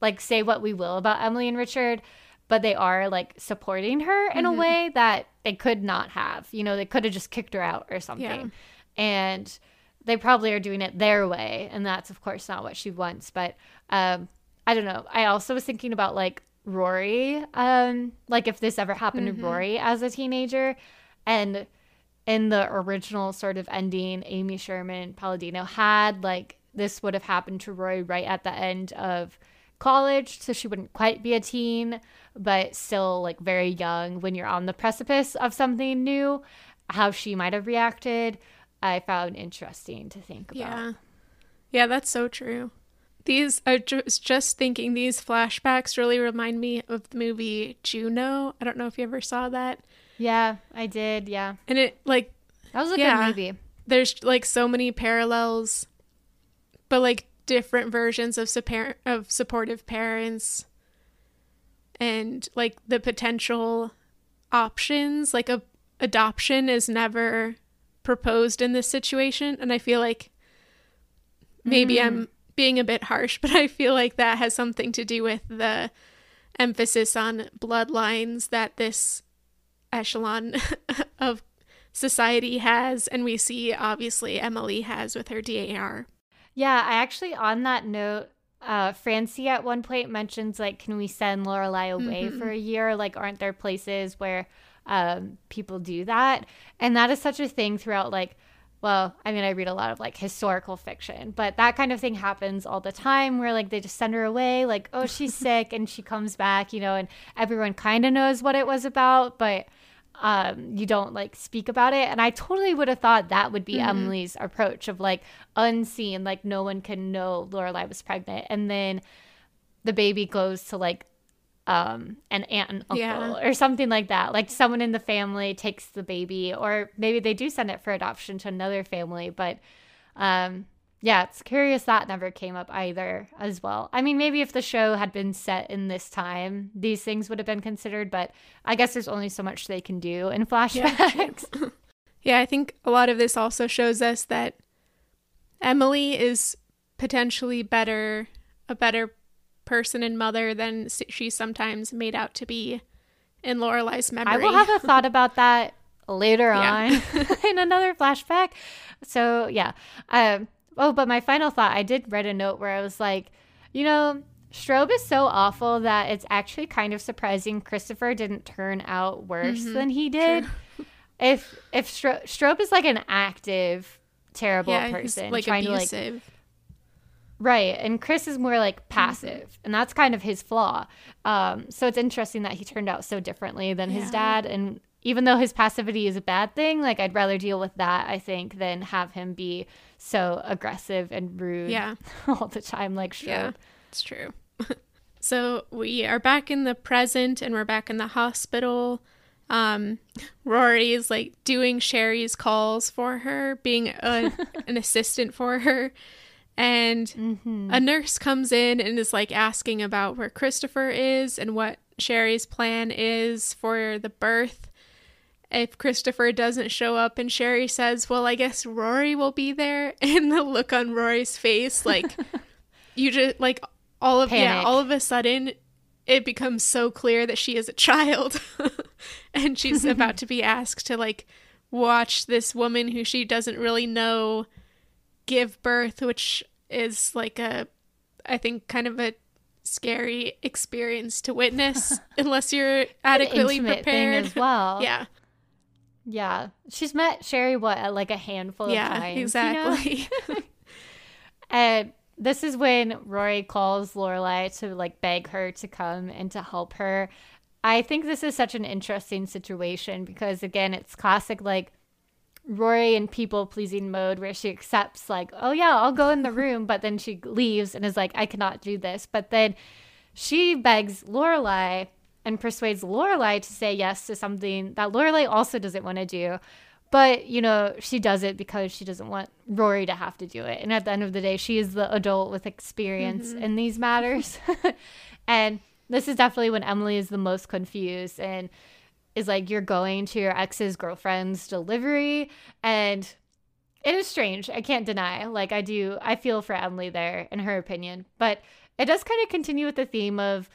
like say what we will about Emily and Richard, but they are like supporting her in a way that they could not have. You know, they could have just kicked her out or something. Yeah. And they probably are doing it their way, and that's of course not what she wants. But um, I don't know. I also was thinking about like Rory, um, like if this ever happened to Rory as a teenager, and in the original sort of ending, Amy Sherman Palladino had like this would have happened to Rory right at the end of college, so she wouldn't quite be a teen, but still like very young when you're on the precipice of something new. How she might have reacted, I found interesting to think about. Yeah. Yeah, that's so true. These, I was just thinking, these flashbacks really remind me of the movie Juno. I don't know if you ever saw that. Yeah, I did. Yeah, And it, like, that was a Yeah. good movie. there's like so many parallels, but like different versions of, suppar- of supportive parents and like the potential options. Like, a- adoption is never proposed in this situation. And I feel like maybe I'm mm. Being a bit harsh, but I feel like that has something to do with the emphasis on bloodlines that this echelon of society has. And we see, obviously, Emily has with her DAR. Yeah, I actually on that note, uh, Francie at one point mentions like, can we send Lorelai away for a year? Like, aren't there places where um, people do that? And that is such a thing throughout like. Well, I mean, I read a lot of like historical fiction, but that kind of thing happens all the time where like they just send her away, like, oh, she's sick and she comes back, you know, and everyone kind of knows what it was about, but um, you don't like speak about it. And I totally would have thought that would be Emily's approach of like unseen, like no one can know Lorelai was pregnant. And then the baby goes to like um an aunt and uncle Yeah. or something like that. Like someone in the family takes the baby, or maybe they do send it for adoption to another family. But um yeah, it's curious that never came up either as well. I mean, maybe if the show had been set in this time, these things would have been considered, but I guess there's only so much they can do in flashbacks. Yeah, I think a lot of this also shows us that Emily is potentially better, a better person and mother than she's sometimes made out to be in Lorelai's memory. I will have a thought about that later Yeah. on in another flashback. So yeah. Um, oh, but my final thought, I did write a note where I was like, you know, Straub is so awful that it's actually kind of surprising Christopher didn't turn out worse Mhm. than he did. If if Stro- Straub is like an active, terrible yeah, person like trying to like abusive. Right. And Chris is more like passive, Mm-hmm. and that's kind of his flaw. Um, so it's interesting that he turned out so differently than his dad. And even though his passivity is a bad thing, like I'd rather deal with that, I think, than have him be so aggressive and rude yeah, all the time, like sure. yeah, it's true. so we are back in the present, and we're back in the hospital. Um, Rory is like doing Sherry's calls for her, being a, an assistant for her. And Mm-hmm. a nurse comes in and is like asking about where Christopher is and what Sherry's plan is for the birth. If Christopher doesn't show up and Sherry says, Well, I guess Rory will be there. And the look on Rory's face, like, you just, like, all of, yeah, all of a sudden, it becomes so clear that she is a child and she's about to be asked to, like, watch this woman who she doesn't really know give birth, which is like a, I think, kind of a scary experience to witness unless you're adequately prepared. as well. Yeah, Yeah. She's met Sherry, what, at like a handful of yeah, times? you know? exactly. And this is when Rory calls Lorelai to like beg her to come and to help her. I think this is such an interesting situation because again, it's classic like Rory in people pleasing mode where she accepts like, "Oh yeah, I'll go in the room," but then she leaves and is like, "I cannot do this." But then she begs Lorelai and persuades Lorelai to say yes to something that Lorelai also doesn't want to do. But, you know, she does it because she doesn't want Rory to have to do it. And at the end of the day, she is the adult with experience mm-hmm. in these matters. and this is definitely when Emily is the most confused and is like, You're going to your ex's girlfriend's delivery. And it is strange. I can't deny. Like, I do, I feel for Emily there in her opinion. But it does kind of continue with the theme of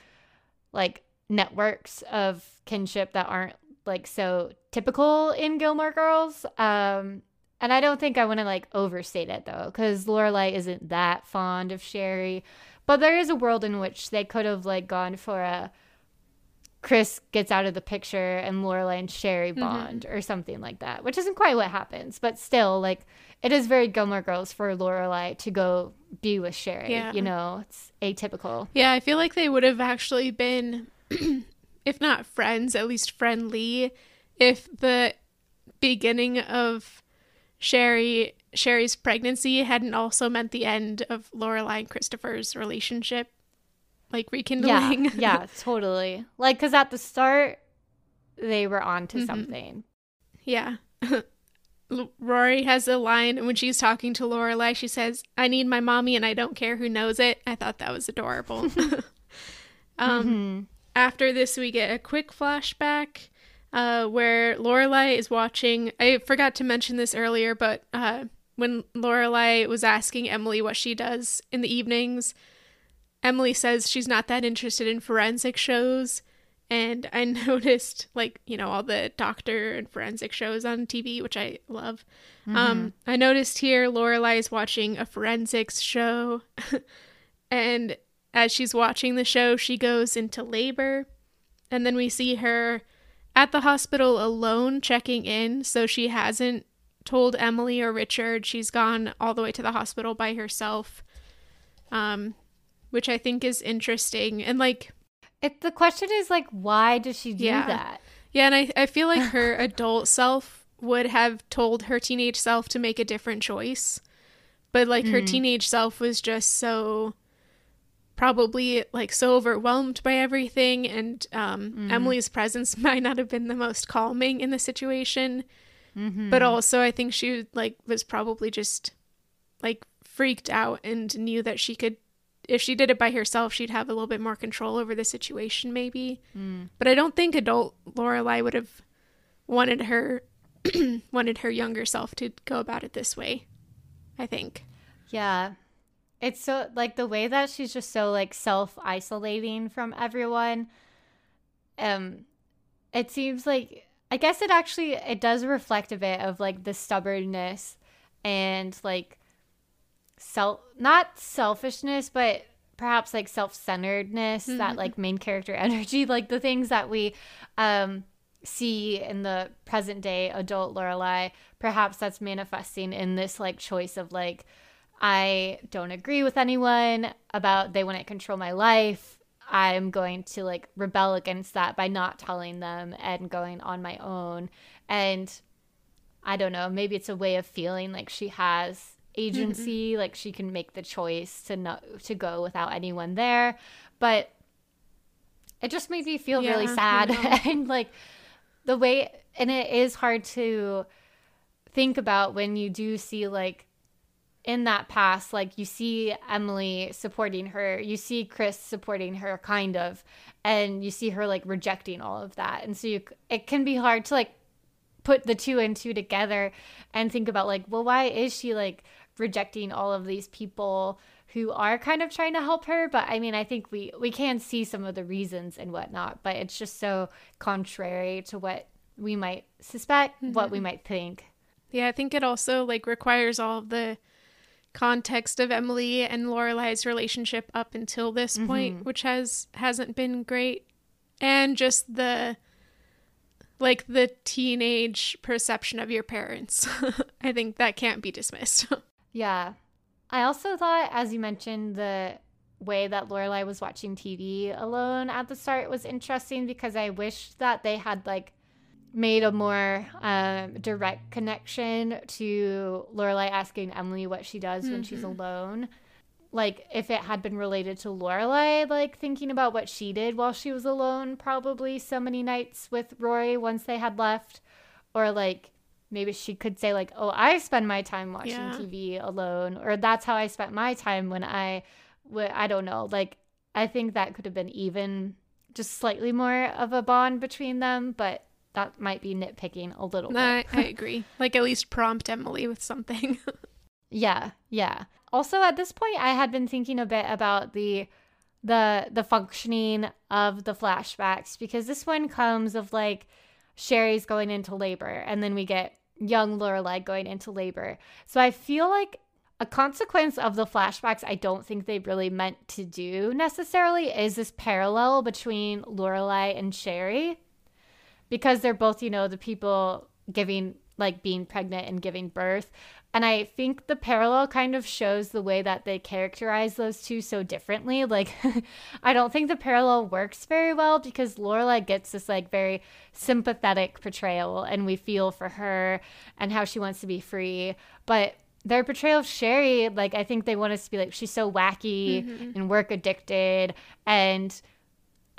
like networks of kinship that aren't like so typical in Gilmore Girls. Um, and I don't think I want to like overstate it though, because Lorelai isn't that fond of Sherry. But there is a world in which they could have like gone for a Chris gets out of the picture and Lorelai and Sherry mm-hmm. bond or something like that, which isn't quite what happens. But still, like it is very Gilmore Girls for Lorelai to go be with Sherry. Yeah. You know, it's atypical. yeah, I feel like they would have actually been, if not friends, at least friendly, if the beginning of Sherry Sherry's pregnancy hadn't also meant the end of Lorelai and Christopher's relationship, like rekindling. Yeah, yeah, totally. Like, because at the start, they were on to Mhm. something. Yeah. Rory has a line when she's talking to Lorelai. She says, "I need my mommy, and I don't care who knows it." I thought that was adorable. um, Mhm. After this, we get a quick flashback uh, where Lorelai is watching. I forgot to mention this earlier, but uh, when Lorelai was asking Emily what she does in the evenings, Emily says she's not that interested in forensic shows. And I noticed, like, you know, all the doctor and forensic shows on TV, which I love. Um, I noticed here Lorelai is watching a forensics show. and as she's watching the show, she goes into labor. And then we see her at the hospital alone checking in. So she hasn't told Emily or Richard. She's gone all the way to the hospital by herself. Um, which I think is interesting. And like, It, the question is, like, why does she do Yeah. that? yeah, and I, I feel like her adult self would have told her teenage self to make a different choice. But like her mm. teenage self was just so probably like so overwhelmed by everything and um, mm. Emily's presence might not have been the most calming in the situation. Mm-hmm. But also I think she like was probably just like freaked out and knew that she could if she did it by herself, she'd have a little bit more control over the situation, maybe. But I don't think adult Lorelai would have wanted her wanted her younger self to go about it this way. I think. Yeah. It's so, like, the way that she's just so, like, self isolating from everyone. Um, it seems like I guess it actually it does reflect a bit of like the stubbornness and like self not selfishness but perhaps like self-centeredness mm-hmm. that like main character energy like the things that we um see in the present day adult Lorelai perhaps that's manifesting in this like choice of like I don't agree with anyone about they want to control my life I'm going to like rebel against that by not telling them and going on my own. And I don't know, maybe it's a way of feeling like she has agency, mm-hmm. like she can make the choice to not to go without anyone there. But it just made me feel yeah, really sad and like the way and it is hard to think about when you do see like in that past, like you see Emily supporting her, you see Chris supporting her, kind of, and you see her like rejecting all of that. And so you, it can be hard to like put the two and two together and think about like, well, why is she like rejecting all of these people who are kind of trying to help her? But I mean, I think we we can see some of the reasons and whatnot, but it's just so contrary to what we might suspect, mm-hmm. what we mm-hmm. might think. Yeah, I think it also like requires all of the context of Emily and Lorelai's relationship up until this mm-hmm. point, which has hasn't been great, and just the like the teenage perception of your parents. I think that can't be dismissed. yeah. I also thought, as you mentioned, the way that Lorelai was watching TV alone at the start was interesting because I wish that they had like made a more um, direct connection to Lorelai asking Emily what she does mm-hmm. when she's mm-hmm. alone. Like if it had been related to Lorelai, like thinking about what she did while she was alone, probably so many nights with Rory once they had left, or like maybe she could say like, "Oh, I spend my time watching yeah. TV alone," or "That's how I spent my time when i i don't know." Like I think that could have been even just slightly more of a bond between them, but that might be nitpicking a little bit. I agree. Like at least prompt Emily with something. yeah, yeah. Also at this point I had been thinking a bit about the the the functioning of the flashbacks because this one comes of like Sherry's going into labor and then we get young Lorelai going into labor. So I feel like a consequence of the flashbacks I don't think they really meant to do necessarily is this parallel between Lorelai and Sherry because they're both, you know, the people giving like being pregnant and giving birth. And I think the parallel kind of shows the way that they characterize those two so differently. Like, I don't think the parallel works very well because Lorelai gets this like very sympathetic portrayal and we feel for her and how she wants to be free. But their portrayal of Sherry, like, I think they want us to be like, she's so wacky mm-hmm. and work addicted. And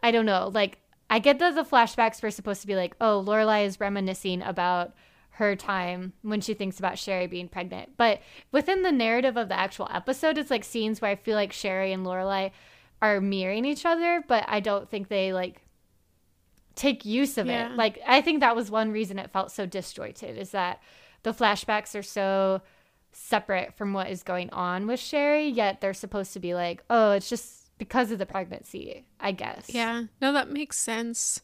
I don't know, like, I get that the flashbacks were supposed to be like, oh, Lorelai is reminiscing about her time when she thinks about Sherry being pregnant. But within the narrative of the actual episode, it's like scenes where I feel like Sherry and Lorelai are mirroring each other, but I don't think they like take use of yeah. it. Like I think that was one reason it felt so disjointed is that the flashbacks are so separate from what is going on with Sherry, yet they're supposed to be like, oh, it's just because of the pregnancy, I guess. Yeah. No, that makes sense.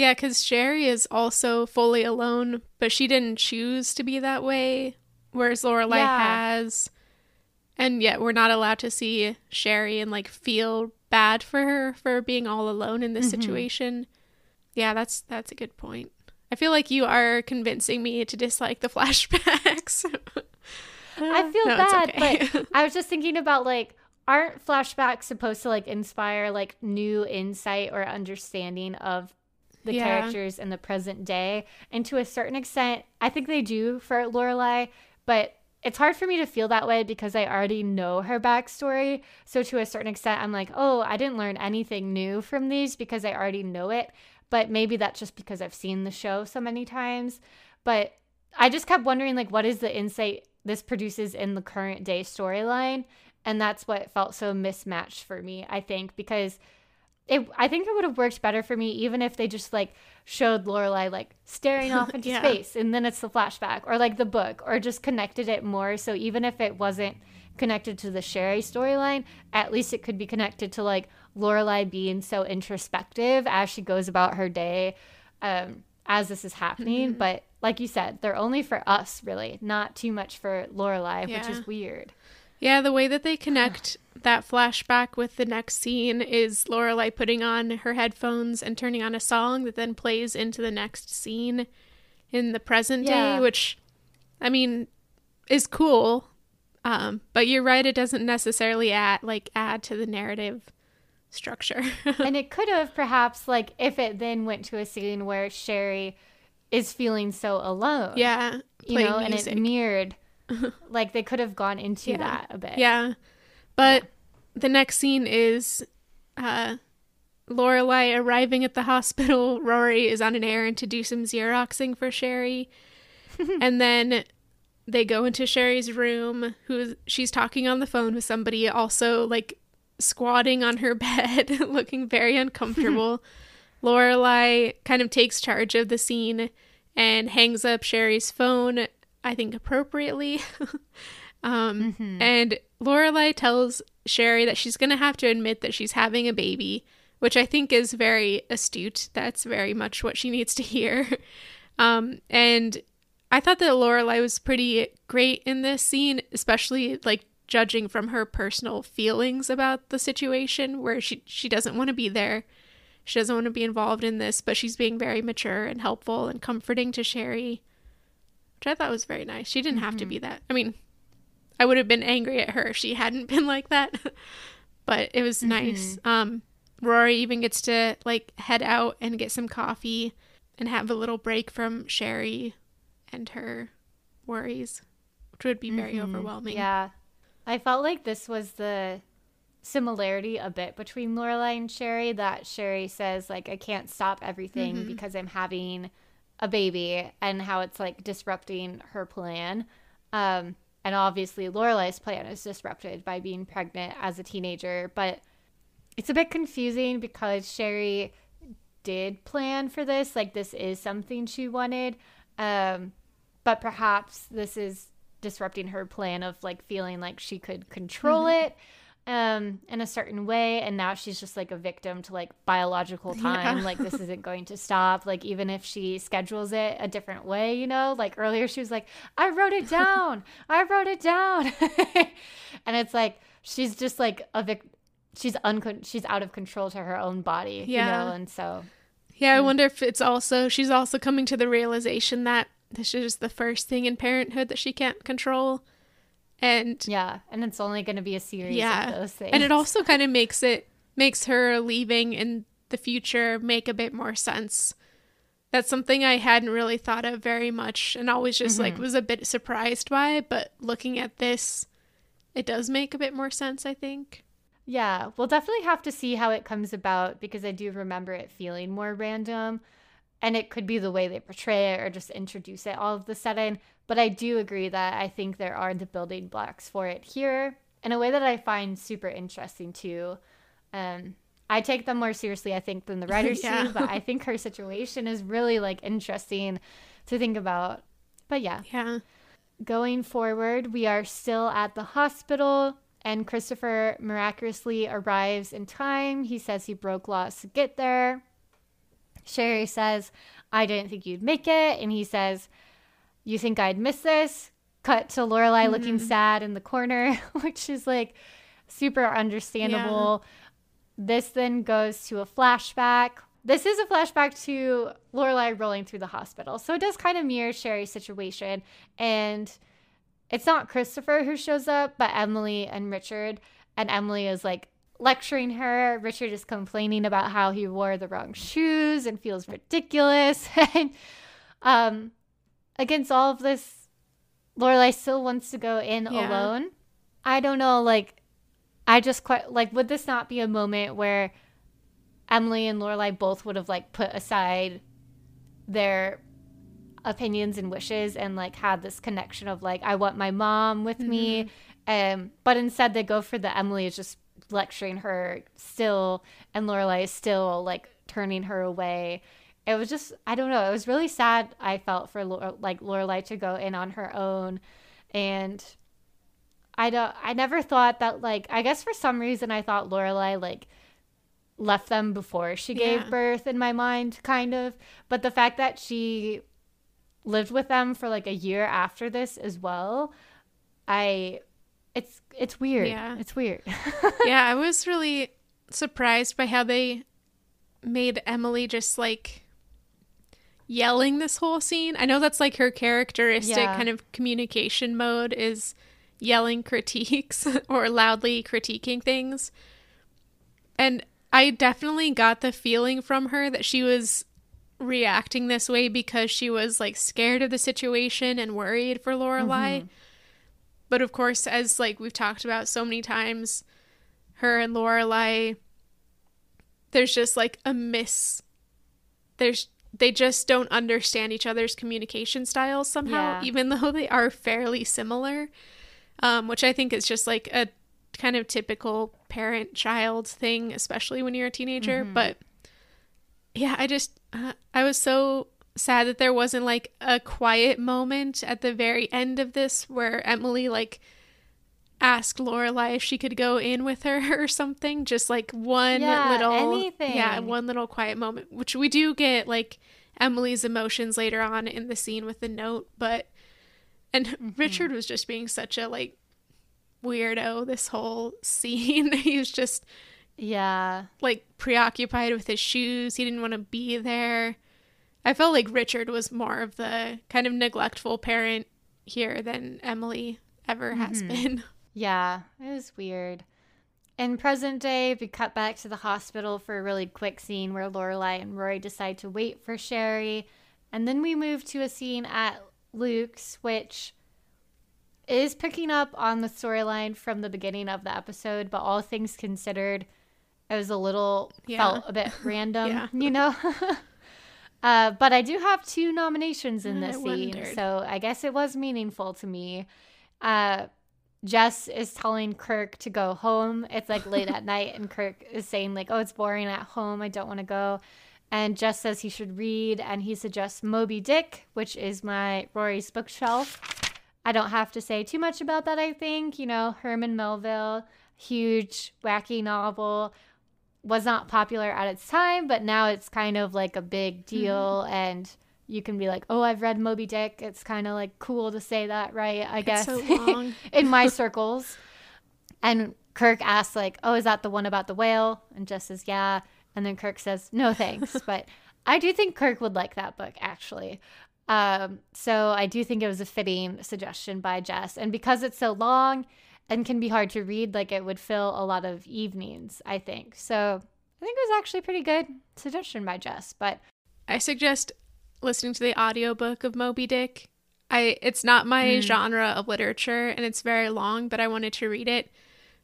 Yeah, because Sherry is also fully alone, but she didn't choose to be that way, whereas Lorelai yeah. has. And yet we're not allowed to see Sherry and like feel bad for her for being all alone in this mm-hmm. situation. Yeah, that's that's a good point. I feel like you are convincing me to dislike the flashbacks. I feel no, bad, okay. but I was just thinking about like aren't flashbacks supposed to like inspire like new insight or understanding of the yeah. characters in the present day? And to a certain extent, I think they do for Lorelai, but it's hard for me to feel that way because I already know her backstory. So to a certain extent, I'm like, oh, I didn't learn anything new from these because I already know it. But maybe that's just because I've seen the show so many times. But I just kept wondering, like, what is the insight this produces in the current day storyline? And that's what felt so mismatched for me, I think, because it I think it would have worked better for me even if they just like showed Lorelai like staring off into yeah. space and then it's the flashback or like the book or just connected it more. So even if it wasn't connected to the Sherry storyline, at least it could be connected to like Lorelai being so introspective as she goes about her day. Um, as this is happening. Mm-hmm. But like you said, they're only for us, really, not too much for Lorelai, which is weird. Yeah, the way that they connect that flashback with the next scene is Lorelai putting on her headphones and turning on a song that then plays into the next scene in the present Yeah. day, which I mean is cool. Um, but you're right, it doesn't necessarily add like add to the narrative structure. and it could have perhaps like if it then went to a scene where Sherry is feeling so alone. yeah, You know, and music. it mirrored like they could have gone into Yeah. that a bit. Yeah. But the next scene is uh Lorelai arriving at the hospital. Rory is on an errand to do some Xeroxing for Sherry. and then they go into Sherry's room, who she's talking on the phone with somebody, also like squatting on her bed, looking very uncomfortable. Lorelai kind of takes charge of the scene and hangs up Sherry's phone, I think appropriately. um, And Lorelai tells Sherry that she's going to have to admit that she's having a baby, which I think is very astute. That's very much what she needs to hear. Um, and I thought that Lorelai was pretty great in this scene, especially like judging from her personal feelings about the situation, where she she doesn't want to be there. She doesn't want to be involved in this, but she's being very mature and helpful and comforting to Sherry, which I thought was very nice. She didn't have to be mm-hmm. that. I mean, I would have been angry at her if she hadn't been like that, but it was mm-hmm. nice. Um, Rory even gets to like head out and get some coffee and have a little break from Sherry and her worries, which would be very mm-hmm. overwhelming. Yeah. I felt like this was the similarity a bit between Lorelai and Sherry that Sherry says like I can't stop everything because I'm having a baby and how it's like disrupting her plan. Um and obviously Lorelai's plan is disrupted by being pregnant as a teenager, but it's a bit confusing because Sherry did plan for this, like this is something she wanted. Um but perhaps this is disrupting her plan of like feeling like she could control it um in a certain way and now she's just like a victim to like biological time Yeah. like this isn't going to stop like even if she schedules it a different way you know like earlier she was like i wrote it down i wrote it down and it's like she's just like a vic she's uncon- she's out of control to her own body you Yeah. know and so Yeah, Mm. I wonder if it's also she's also coming to the realization that this is the first thing in parenthood that she can't control. And yeah and it's only going to be a series yeah. of those things And it also kind of makes it makes her leaving in the future make a bit more sense. That's something I hadn't really thought of very much and always just like Mm-hmm. was a bit surprised by, but looking at this it does make a bit more sense, I think. Yeah, we'll definitely have to see how it comes about because I do remember it feeling more random. And it could be the way they portray it or just introduce it all of the sudden. But I do agree that I think there are the building blocks for it here in a way that I find super interesting too. Um, I take them more seriously, I think, than the writers Yeah. do. But I think her situation is really like interesting to think about. But yeah, Yeah. Going forward, we are still at the hospital, and Christopher miraculously arrives in time. He says he broke laws to get there. Sherry says, I didn't think you'd make it. And he says, You think I'd miss this? Cut to Lorelai looking mm-hmm. sad in the corner, which is like super understandable. This then goes to a flashback. This is a flashback to Lorelai rolling through the hospital. So it does kind of mirror Sherry's situation. And it's not Christopher who shows up, but Emily and Richard. And Emily is like lecturing her. Richard is complaining about how he wore the wrong shoes and feels ridiculous. and um, against all of this, Lorelai still wants to go in Yeah. alone. I don't know, like, I just quite like, would this not be a moment where Emily and Lorelai both would have like put aside their opinions and wishes and like had this connection of like I want my mom with me um but instead they go for the Emily is just lecturing her still and Lorelai is still like turning her away it was just I don't know it was really sad I felt for Lore- like Lorelai to go in on her own and I don't I never thought that like I guess for some reason I thought Lorelai like left them before she gave Yeah. birth in my mind, kind of. But the fact that she lived with them for like a year after this as well, I it's it's weird. Yeah. It's weird. yeah, I was really surprised by how they made Emily just like yelling this whole scene. I know that's like her characteristic Yeah. kind of communication mode is yelling critiques or loudly critiquing things. And I definitely got the feeling from her that she was reacting this way because she was like scared of the situation and worried for Lorelai. Mm-hmm. But of course, as like we've talked about so many times, her and Lorelai, there's just like a miss. There's they just don't understand each other's communication styles somehow, Yeah. even though they are fairly similar. Um, which I think is just like a kind of typical parent child thing, especially when you're a teenager. But yeah, I just uh, I was so sad that there wasn't like a quiet moment at the very end of this where Emily like asked Lorelai if she could go in with her or something. Just like one Yeah, little anything. yeah, one little quiet moment, which we do get like Emily's emotions later on in the scene with the note, but and Mm-hmm. Richard was just being such a like weirdo this whole scene. he was just yeah. like preoccupied with his shoes. He didn't want to be there. I felt like Richard was more of the kind of neglectful parent here than Emily ever has mm-hmm. been. Yeah, it was weird. In present day, we cut back to the hospital for a really quick scene where Lorelai and Rory decide to wait for Sherry, and then we move to a scene at Luke's, which is picking up on the storyline from the beginning of the episode, but all things considered, it was a little Yeah. felt a bit random, Yeah. you know. uh, but I do have two nominations in I this scene, wondered. so I guess it was meaningful to me. Uh, Jess is telling Kirk to go home. It's like late at night, and Kirk is saying like, "Oh, it's boring at home. I don't want to go." And Jess says he should read, and he suggests Moby Dick, which is my Rory's bookshelf. I don't have to say too much about that. I think you know Herman Melville, huge wacky novel, was not popular at its time, but now it's kind of like a big deal, and you can be like, "Oh, I've read Moby Dick." It's kind of like cool to say that, right? I guess so long. in my circles. And Kirk asks, like, "Oh, is that the one about the whale?" And Jess says, "Yeah." And then Kirk says, "No, thanks." but I do think Kirk would like that book, actually. Um, so I do think it was a fitting suggestion by Jess, and because it's so long and can be hard to read, like it would fill a lot of evenings. I think so. I think it was actually a pretty good suggestion by Jess, but I suggest listening to the audiobook of Moby Dick. I it's not my hmm. genre of literature and it's very long, but I wanted to read it.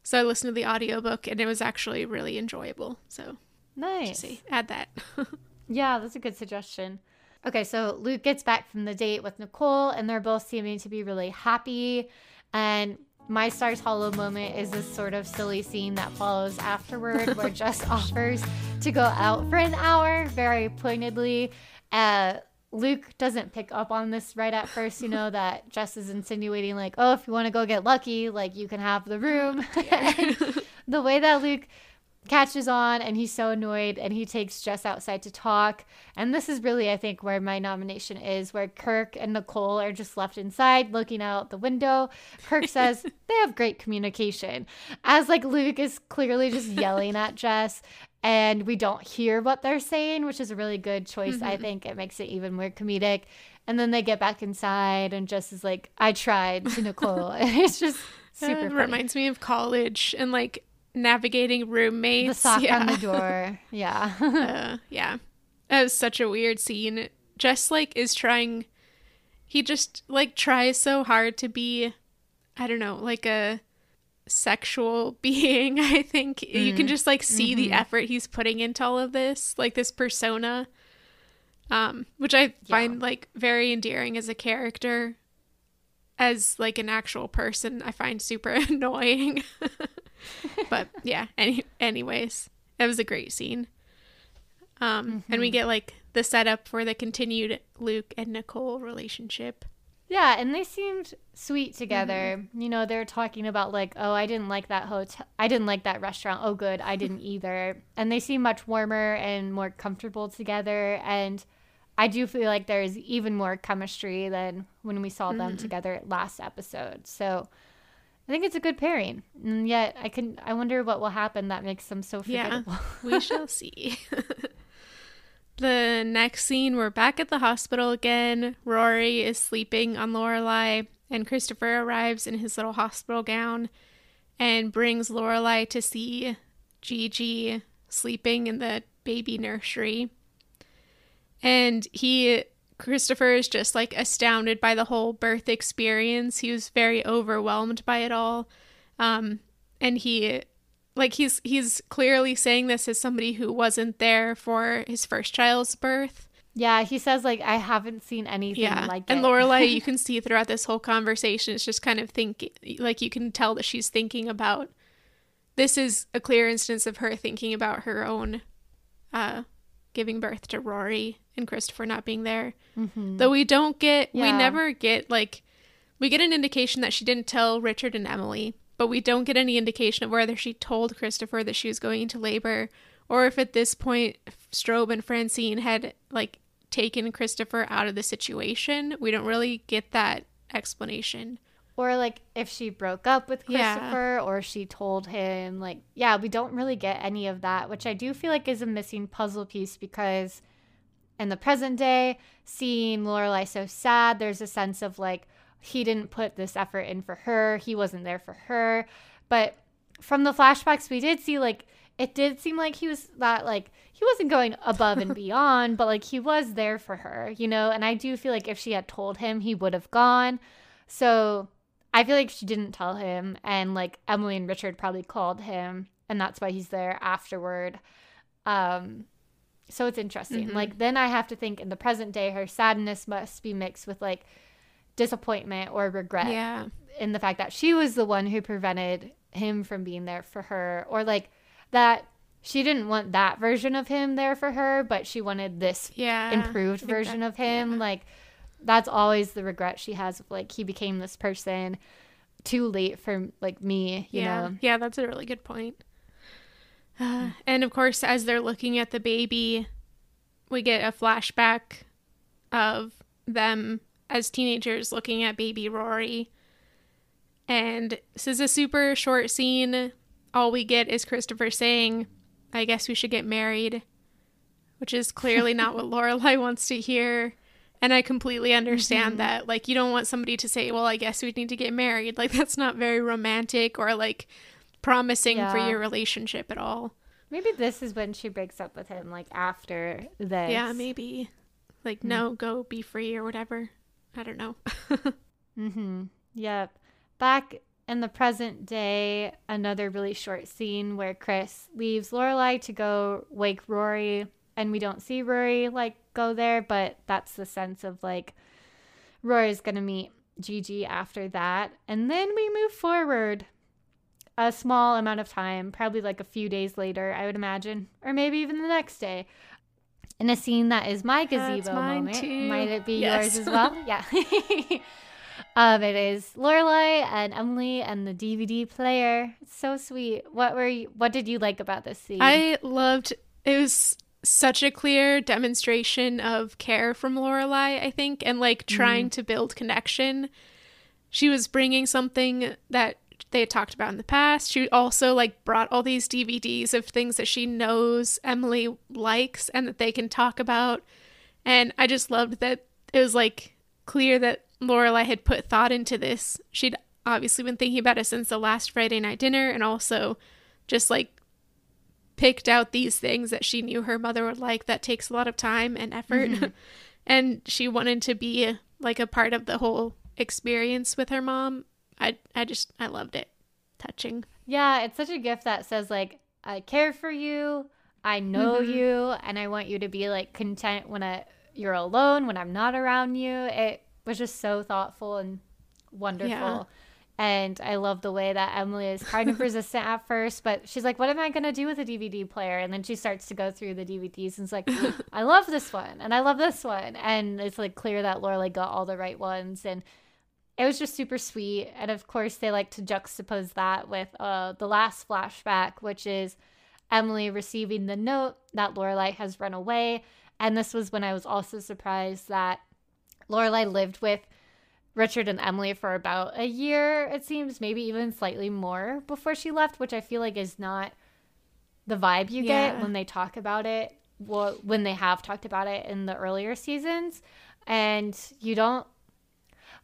So I listened to the audiobook and it was actually really enjoyable. So nice. see, add that. Yeah, that's a good suggestion. Okay, so Luke gets back from the date with Nicole, and they're both seeming to be really happy. And my Stars Hollow moment is this sort of silly scene that follows afterward where Jess offers to go out for an hour very pointedly. Uh, Luke doesn't pick up on this right at first, you know, that Jess is insinuating, like, oh, if you want to go get lucky, like, you can have the room. And the way that Luke catches on and he's so annoyed and he takes Jess outside to talk. And this is really, I think, where my nomination is, where Kirk and Nicole are just left inside looking out the window. Kirk says they have great communication. As like Luke is clearly just yelling at Jess and we don't hear what they're saying, which is a really good choice. I mm-hmm. think it makes it even more comedic. And then they get back inside and Jess is like, I tried to Nicole. and it's just super it reminds me of college and like navigating roommates. the sock yeah. on the door. Yeah. uh, yeah. That was such a weird scene. Just like is trying he just like tries so hard to be I don't know, like a sexual being, I think. You can just like see the effort he's putting into all of this, like this persona. Um, which I find like very endearing as a character. As like an actual person, I find super annoying. But yeah, any anyways, that was a great scene. Um, and we get like the setup for the continued Luke and Nicole relationship. Yeah, and they seemed sweet together. Mm-hmm. You know, they're talking about like, oh, I didn't like that hotel. I didn't like that restaurant. Oh, good, I didn't either. And they seem much warmer and more comfortable together. And I do feel like there's even more chemistry than when we saw mm-hmm. them together last episode. So I think it's a good pairing. And yet, I can. I wonder what will happen that makes them so forgettable. Yeah, we shall see. The next scene, we're back at the hospital again. Rory is sleeping on Lorelai, and Christopher arrives in his little hospital gown and brings Lorelai to see Gigi sleeping in the baby nursery. And he, Christopher, is just like astounded by the whole birth experience. He was very overwhelmed by it all. Um, and he like he's he's clearly saying this as somebody who wasn't there for his first child's birth. Yeah, he says like I haven't seen anything yeah. like and it. And Lorelai, you can see throughout this whole conversation, it's just kind of thinking like you can tell that she's thinking about this is a clear instance of her thinking about her own uh giving birth to Rory and Christopher not being there. Mm-hmm. Though we don't get yeah. we never get like we get an indication that she didn't tell Richard and Emily but we don't get any indication of whether she told Christopher that she was going into labor or if at this point Straub and Francine had like taken Christopher out of the situation. We don't really get that explanation. Or like if she broke up with Christopher yeah. or she told him like yeah, we don't really get any of that, which I do feel like is a missing puzzle piece because in the present day, seeing Lorelai so sad, there's a sense of like he didn't put this effort in for her. He wasn't there for her. But from the flashbacks, we did see like it did seem like he was that like he wasn't going above and beyond, but like he was there for her, you know? And I do feel like if she had told him, he would have gone. So I feel like she didn't tell him. And like Emily and Richard probably called him, and that's why he's there afterward. Um, so it's interesting. Mm-hmm. Like then I have to think in the present day, her sadness must be mixed with like disappointment or regret yeah. in the fact that she was the one who prevented him from being there for her or like that she didn't want that version of him there for her but she wanted this yeah, improved version that, of him yeah. like that's always the regret she has of like he became this person too late for like me you yeah. know yeah that's a really good point uh, and of course as they're looking at the baby we get a flashback of them as teenagers looking at baby Rory. And this is a super short scene. All we get is Christopher saying, I guess we should get married, which is clearly not what Lorelai wants to hear. And I completely understand mm-hmm. that. Like, you don't want somebody to say, well, I guess we need to get married. Like, that's not very romantic or like promising yeah. for your relationship at all. Maybe this is when she breaks up with him, like after this. Yeah, maybe. Like, mm-hmm. no, go be free or whatever. I don't know. mm-hmm. Yep. Back in the present day, another really short scene where Chris leaves Lorelai to go wake Rory, and we don't see Rory like go there, but that's the sense of like Rory's gonna meet Gigi after that, and then we move forward a small amount of time, probably like a few days later, I would imagine, or maybe even the next day in a scene that is my gazebo moment. Too. Might it be yes. yours as well? yeah. um, it is Lorelai and Emily and the DVD player. It's so sweet. What were you, what did you like about this scene? I loved it was such a clear demonstration of care from Lorelai, I think, and like trying mm. to build connection. She was bringing something that they had talked about in the past. She also like brought all these DVDs of things that she knows Emily likes and that they can talk about. And I just loved that it was like clear that Lorelai had put thought into this. She'd obviously been thinking about it since the last Friday night dinner and also just like picked out these things that she knew her mother would like that takes a lot of time and effort. Mm-hmm. and she wanted to be like a part of the whole experience with her mom I I just I loved it. Touching. Yeah, it's such a gift that says like I care for you, I know mm-hmm. you, and I want you to be like content when I, you're alone, when I'm not around you. It was just so thoughtful and wonderful. Yeah. And I love the way that Emily is kind of resistant at first, but she's like, What am I going to do with a DVD player? And then she starts to go through the DVDs and it's like, I love this one and I love this one. And it's like clear that Lorelai got all the right ones. And it was just super sweet. And of course, they like to juxtapose that with uh, the last flashback, which is Emily receiving the note that Lorelai has run away. And this was when I was also surprised that Lorelai lived with Richard and Emily for about a year, it seems, maybe even slightly more before she left, which I feel like is not the vibe you yeah. get when they talk about it, well, when they have talked about it in the earlier seasons. And you don't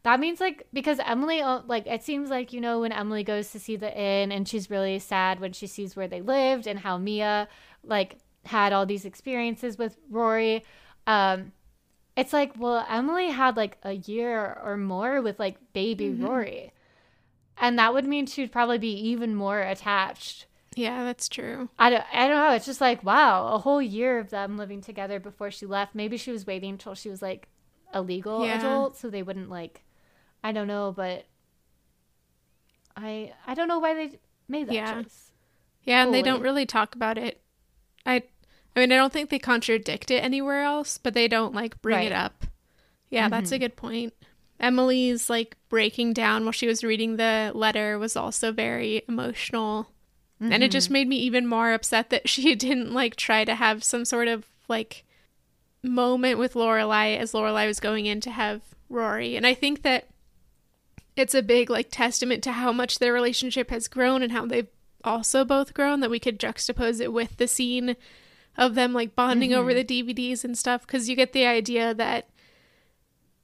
that means like because Emily uh, like it seems like you know when Emily goes to see the inn and she's really sad when she sees where they lived and how Mia like had all these experiences with Rory um it's like, well, Emily had like a year or more with like baby mm-hmm. Rory. And that would mean she'd probably be even more attached. Yeah, that's true. I don't, I don't know. It's just like, wow, a whole year of them living together before she left. Maybe she was waiting until she was like a legal yeah. adult so they wouldn't like, I don't know, but I, I don't know why they made that yeah. choice. Yeah, and they don't really talk about it. I I mean, I don't think they contradict it anywhere else, but they don't like bring right. it up. Yeah, mm-hmm. that's a mm-hmm. good point. Emily's like breaking down while she was reading the letter was also very emotional. Mm-hmm. And it just mm-hmm. made me even more upset that she didn't like try to have some sort of like moment with Lorelai as Lorelai was going in to have Rory. And I think that it's a big like testament to how much their relationship has grown and how they've also both grown that we could juxtapose it with the scene of them like bonding mm-hmm. over the DVDs and stuff because you get the idea that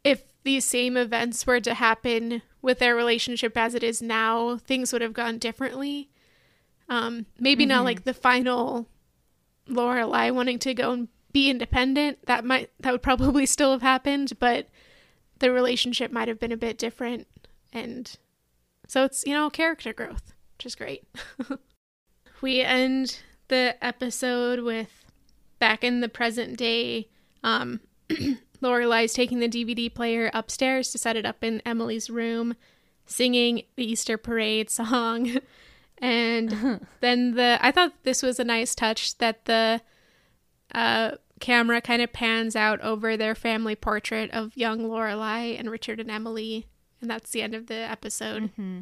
if these same events were to happen with their relationship as it is now, things would have gone differently. Um, maybe mm-hmm. not like the final Lorelai wanting to go and be independent. That might that would probably still have happened, but the relationship might have been a bit different. And so it's you know character growth, which is great. we end the episode with back in the present day, um, Lorelai's taking the DVD player upstairs to set it up in Emily's room, singing the Easter parade song. and then the I thought this was a nice touch that the uh, camera kind of pans out over their family portrait of young Lorelai and Richard and Emily, and that's the end of the episode. Mm-hmm.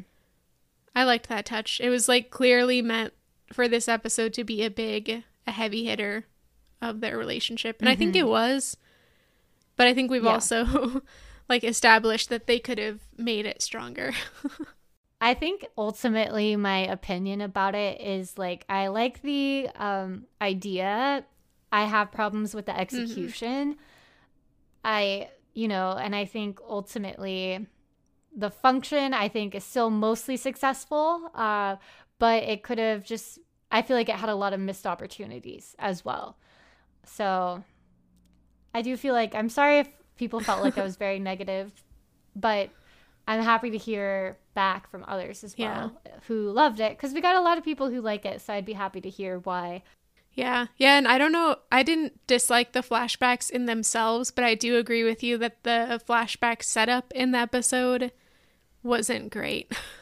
I liked that touch. It was like clearly meant for this episode to be a big, a heavy hitter of their relationship. And mm-hmm. I think it mm-hmm. was. But I think we've yeah. also like established that they could have made it stronger. I think ultimately my opinion about it is like I like the um idea. I have problems with the mm-hmm. execution. Mm-hmm. I, you know, and I think ultimately the function I think is still mostly successful. Uh, but it could have just I feel like it had a lot of missed opportunities as well. So I do feel like I'm sorry if people felt like I was very negative, but I'm happy to hear back from others as well yeah. who loved it because we got a lot of people who like it. So I'd be happy to hear why. Yeah. Yeah. And I don't know, I didn't dislike the flashbacks in themselves, but I do agree with you that the flashback setup in the episode wasn't great.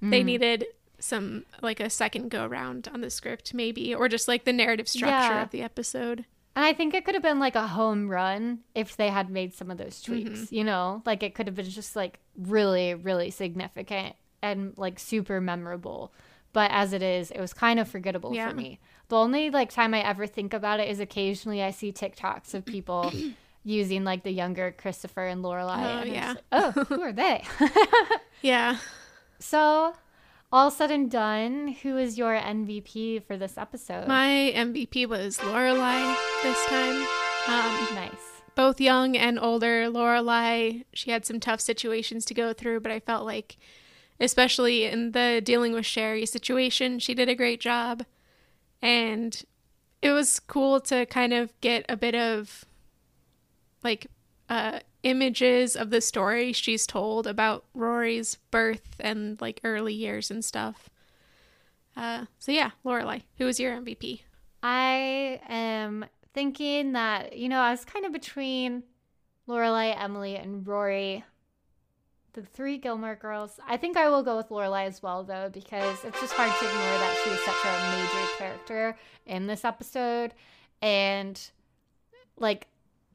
they mm. needed some like a second go around on the script maybe or just like the narrative structure yeah. of the episode. And i think it could have been like a home run if they had made some of those tweaks mm-hmm. you know? Like it could have been just like really really significant and like super memorable. But as it is it was kind of forgettable yeah. for me. The only like time i ever think about it is occasionally i see tiktoks of people using like the younger christopher and lorelai oh and yeah. like, oh who are they? Yeah. So all said and done, who is your MVP for this episode? My MVP was Lorelai this time. Um, nice. Both young and older. Lorelai, she had some tough situations to go through, but I felt like, especially in the dealing with Sherry situation, she did a great job. And it was cool to kind of get a bit of like uh, images of the story she's told about Rory's birth and like early years and stuff. Uh, so yeah, Lorelai, who was your MVP? I am thinking that you know I was kind of between Lorelai, Emily, and Rory, the three Gilmore girls. I think I will go with Lorelai as well, though, because it's just hard to ignore that she is such a major character in this episode. And, like,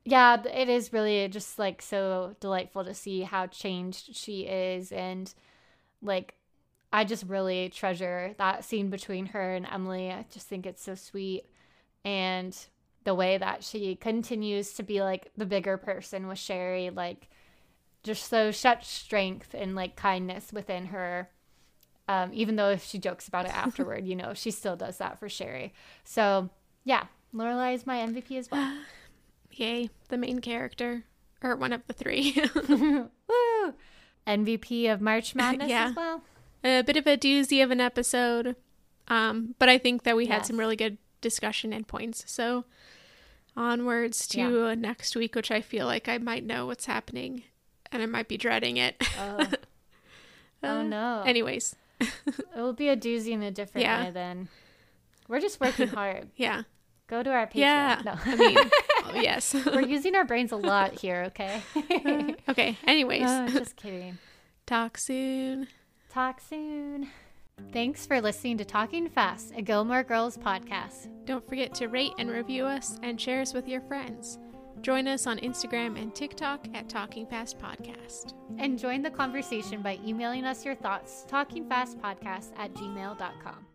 yeah, it is really just like so delightful to see how changed she is. And, like, I just really treasure that scene between her and Emily. I just think it's so sweet. And the way that she continues to be like the bigger person with Sherry, like, just so such strength and like kindness within her. Um, even though if she jokes about it afterward, you know, she still does that for Sherry. So yeah, Lorelai is my MVP as well. Yay, the main character. Or one of the three. Woo! MVP of March Madness Yeah. as well. a bit of a doozy of an episode. Um, but I think that we had Yes. some really good discussion and points. So onwards to uh, next week, which I feel like I might know what's happening and I might be dreading it. Oh, oh Uh, no. Anyways, it will be a doozy in a different Yeah. way then. We're just working hard. yeah. Go to our Patreon. Yeah. No. I mean, oh, yes. We're using our brains a lot here, okay? okay. Anyways, Oh, just kidding. talk soon. Talk soon. Thanks for listening to Talking Fast, a Gilmore Girls podcast. Don't forget to rate and review us and share us with your friends. Join us on Instagram and TikTok at Talking Fast Podcast. And join the conversation by emailing us your thoughts, talkingfastpodcast at gmail.com.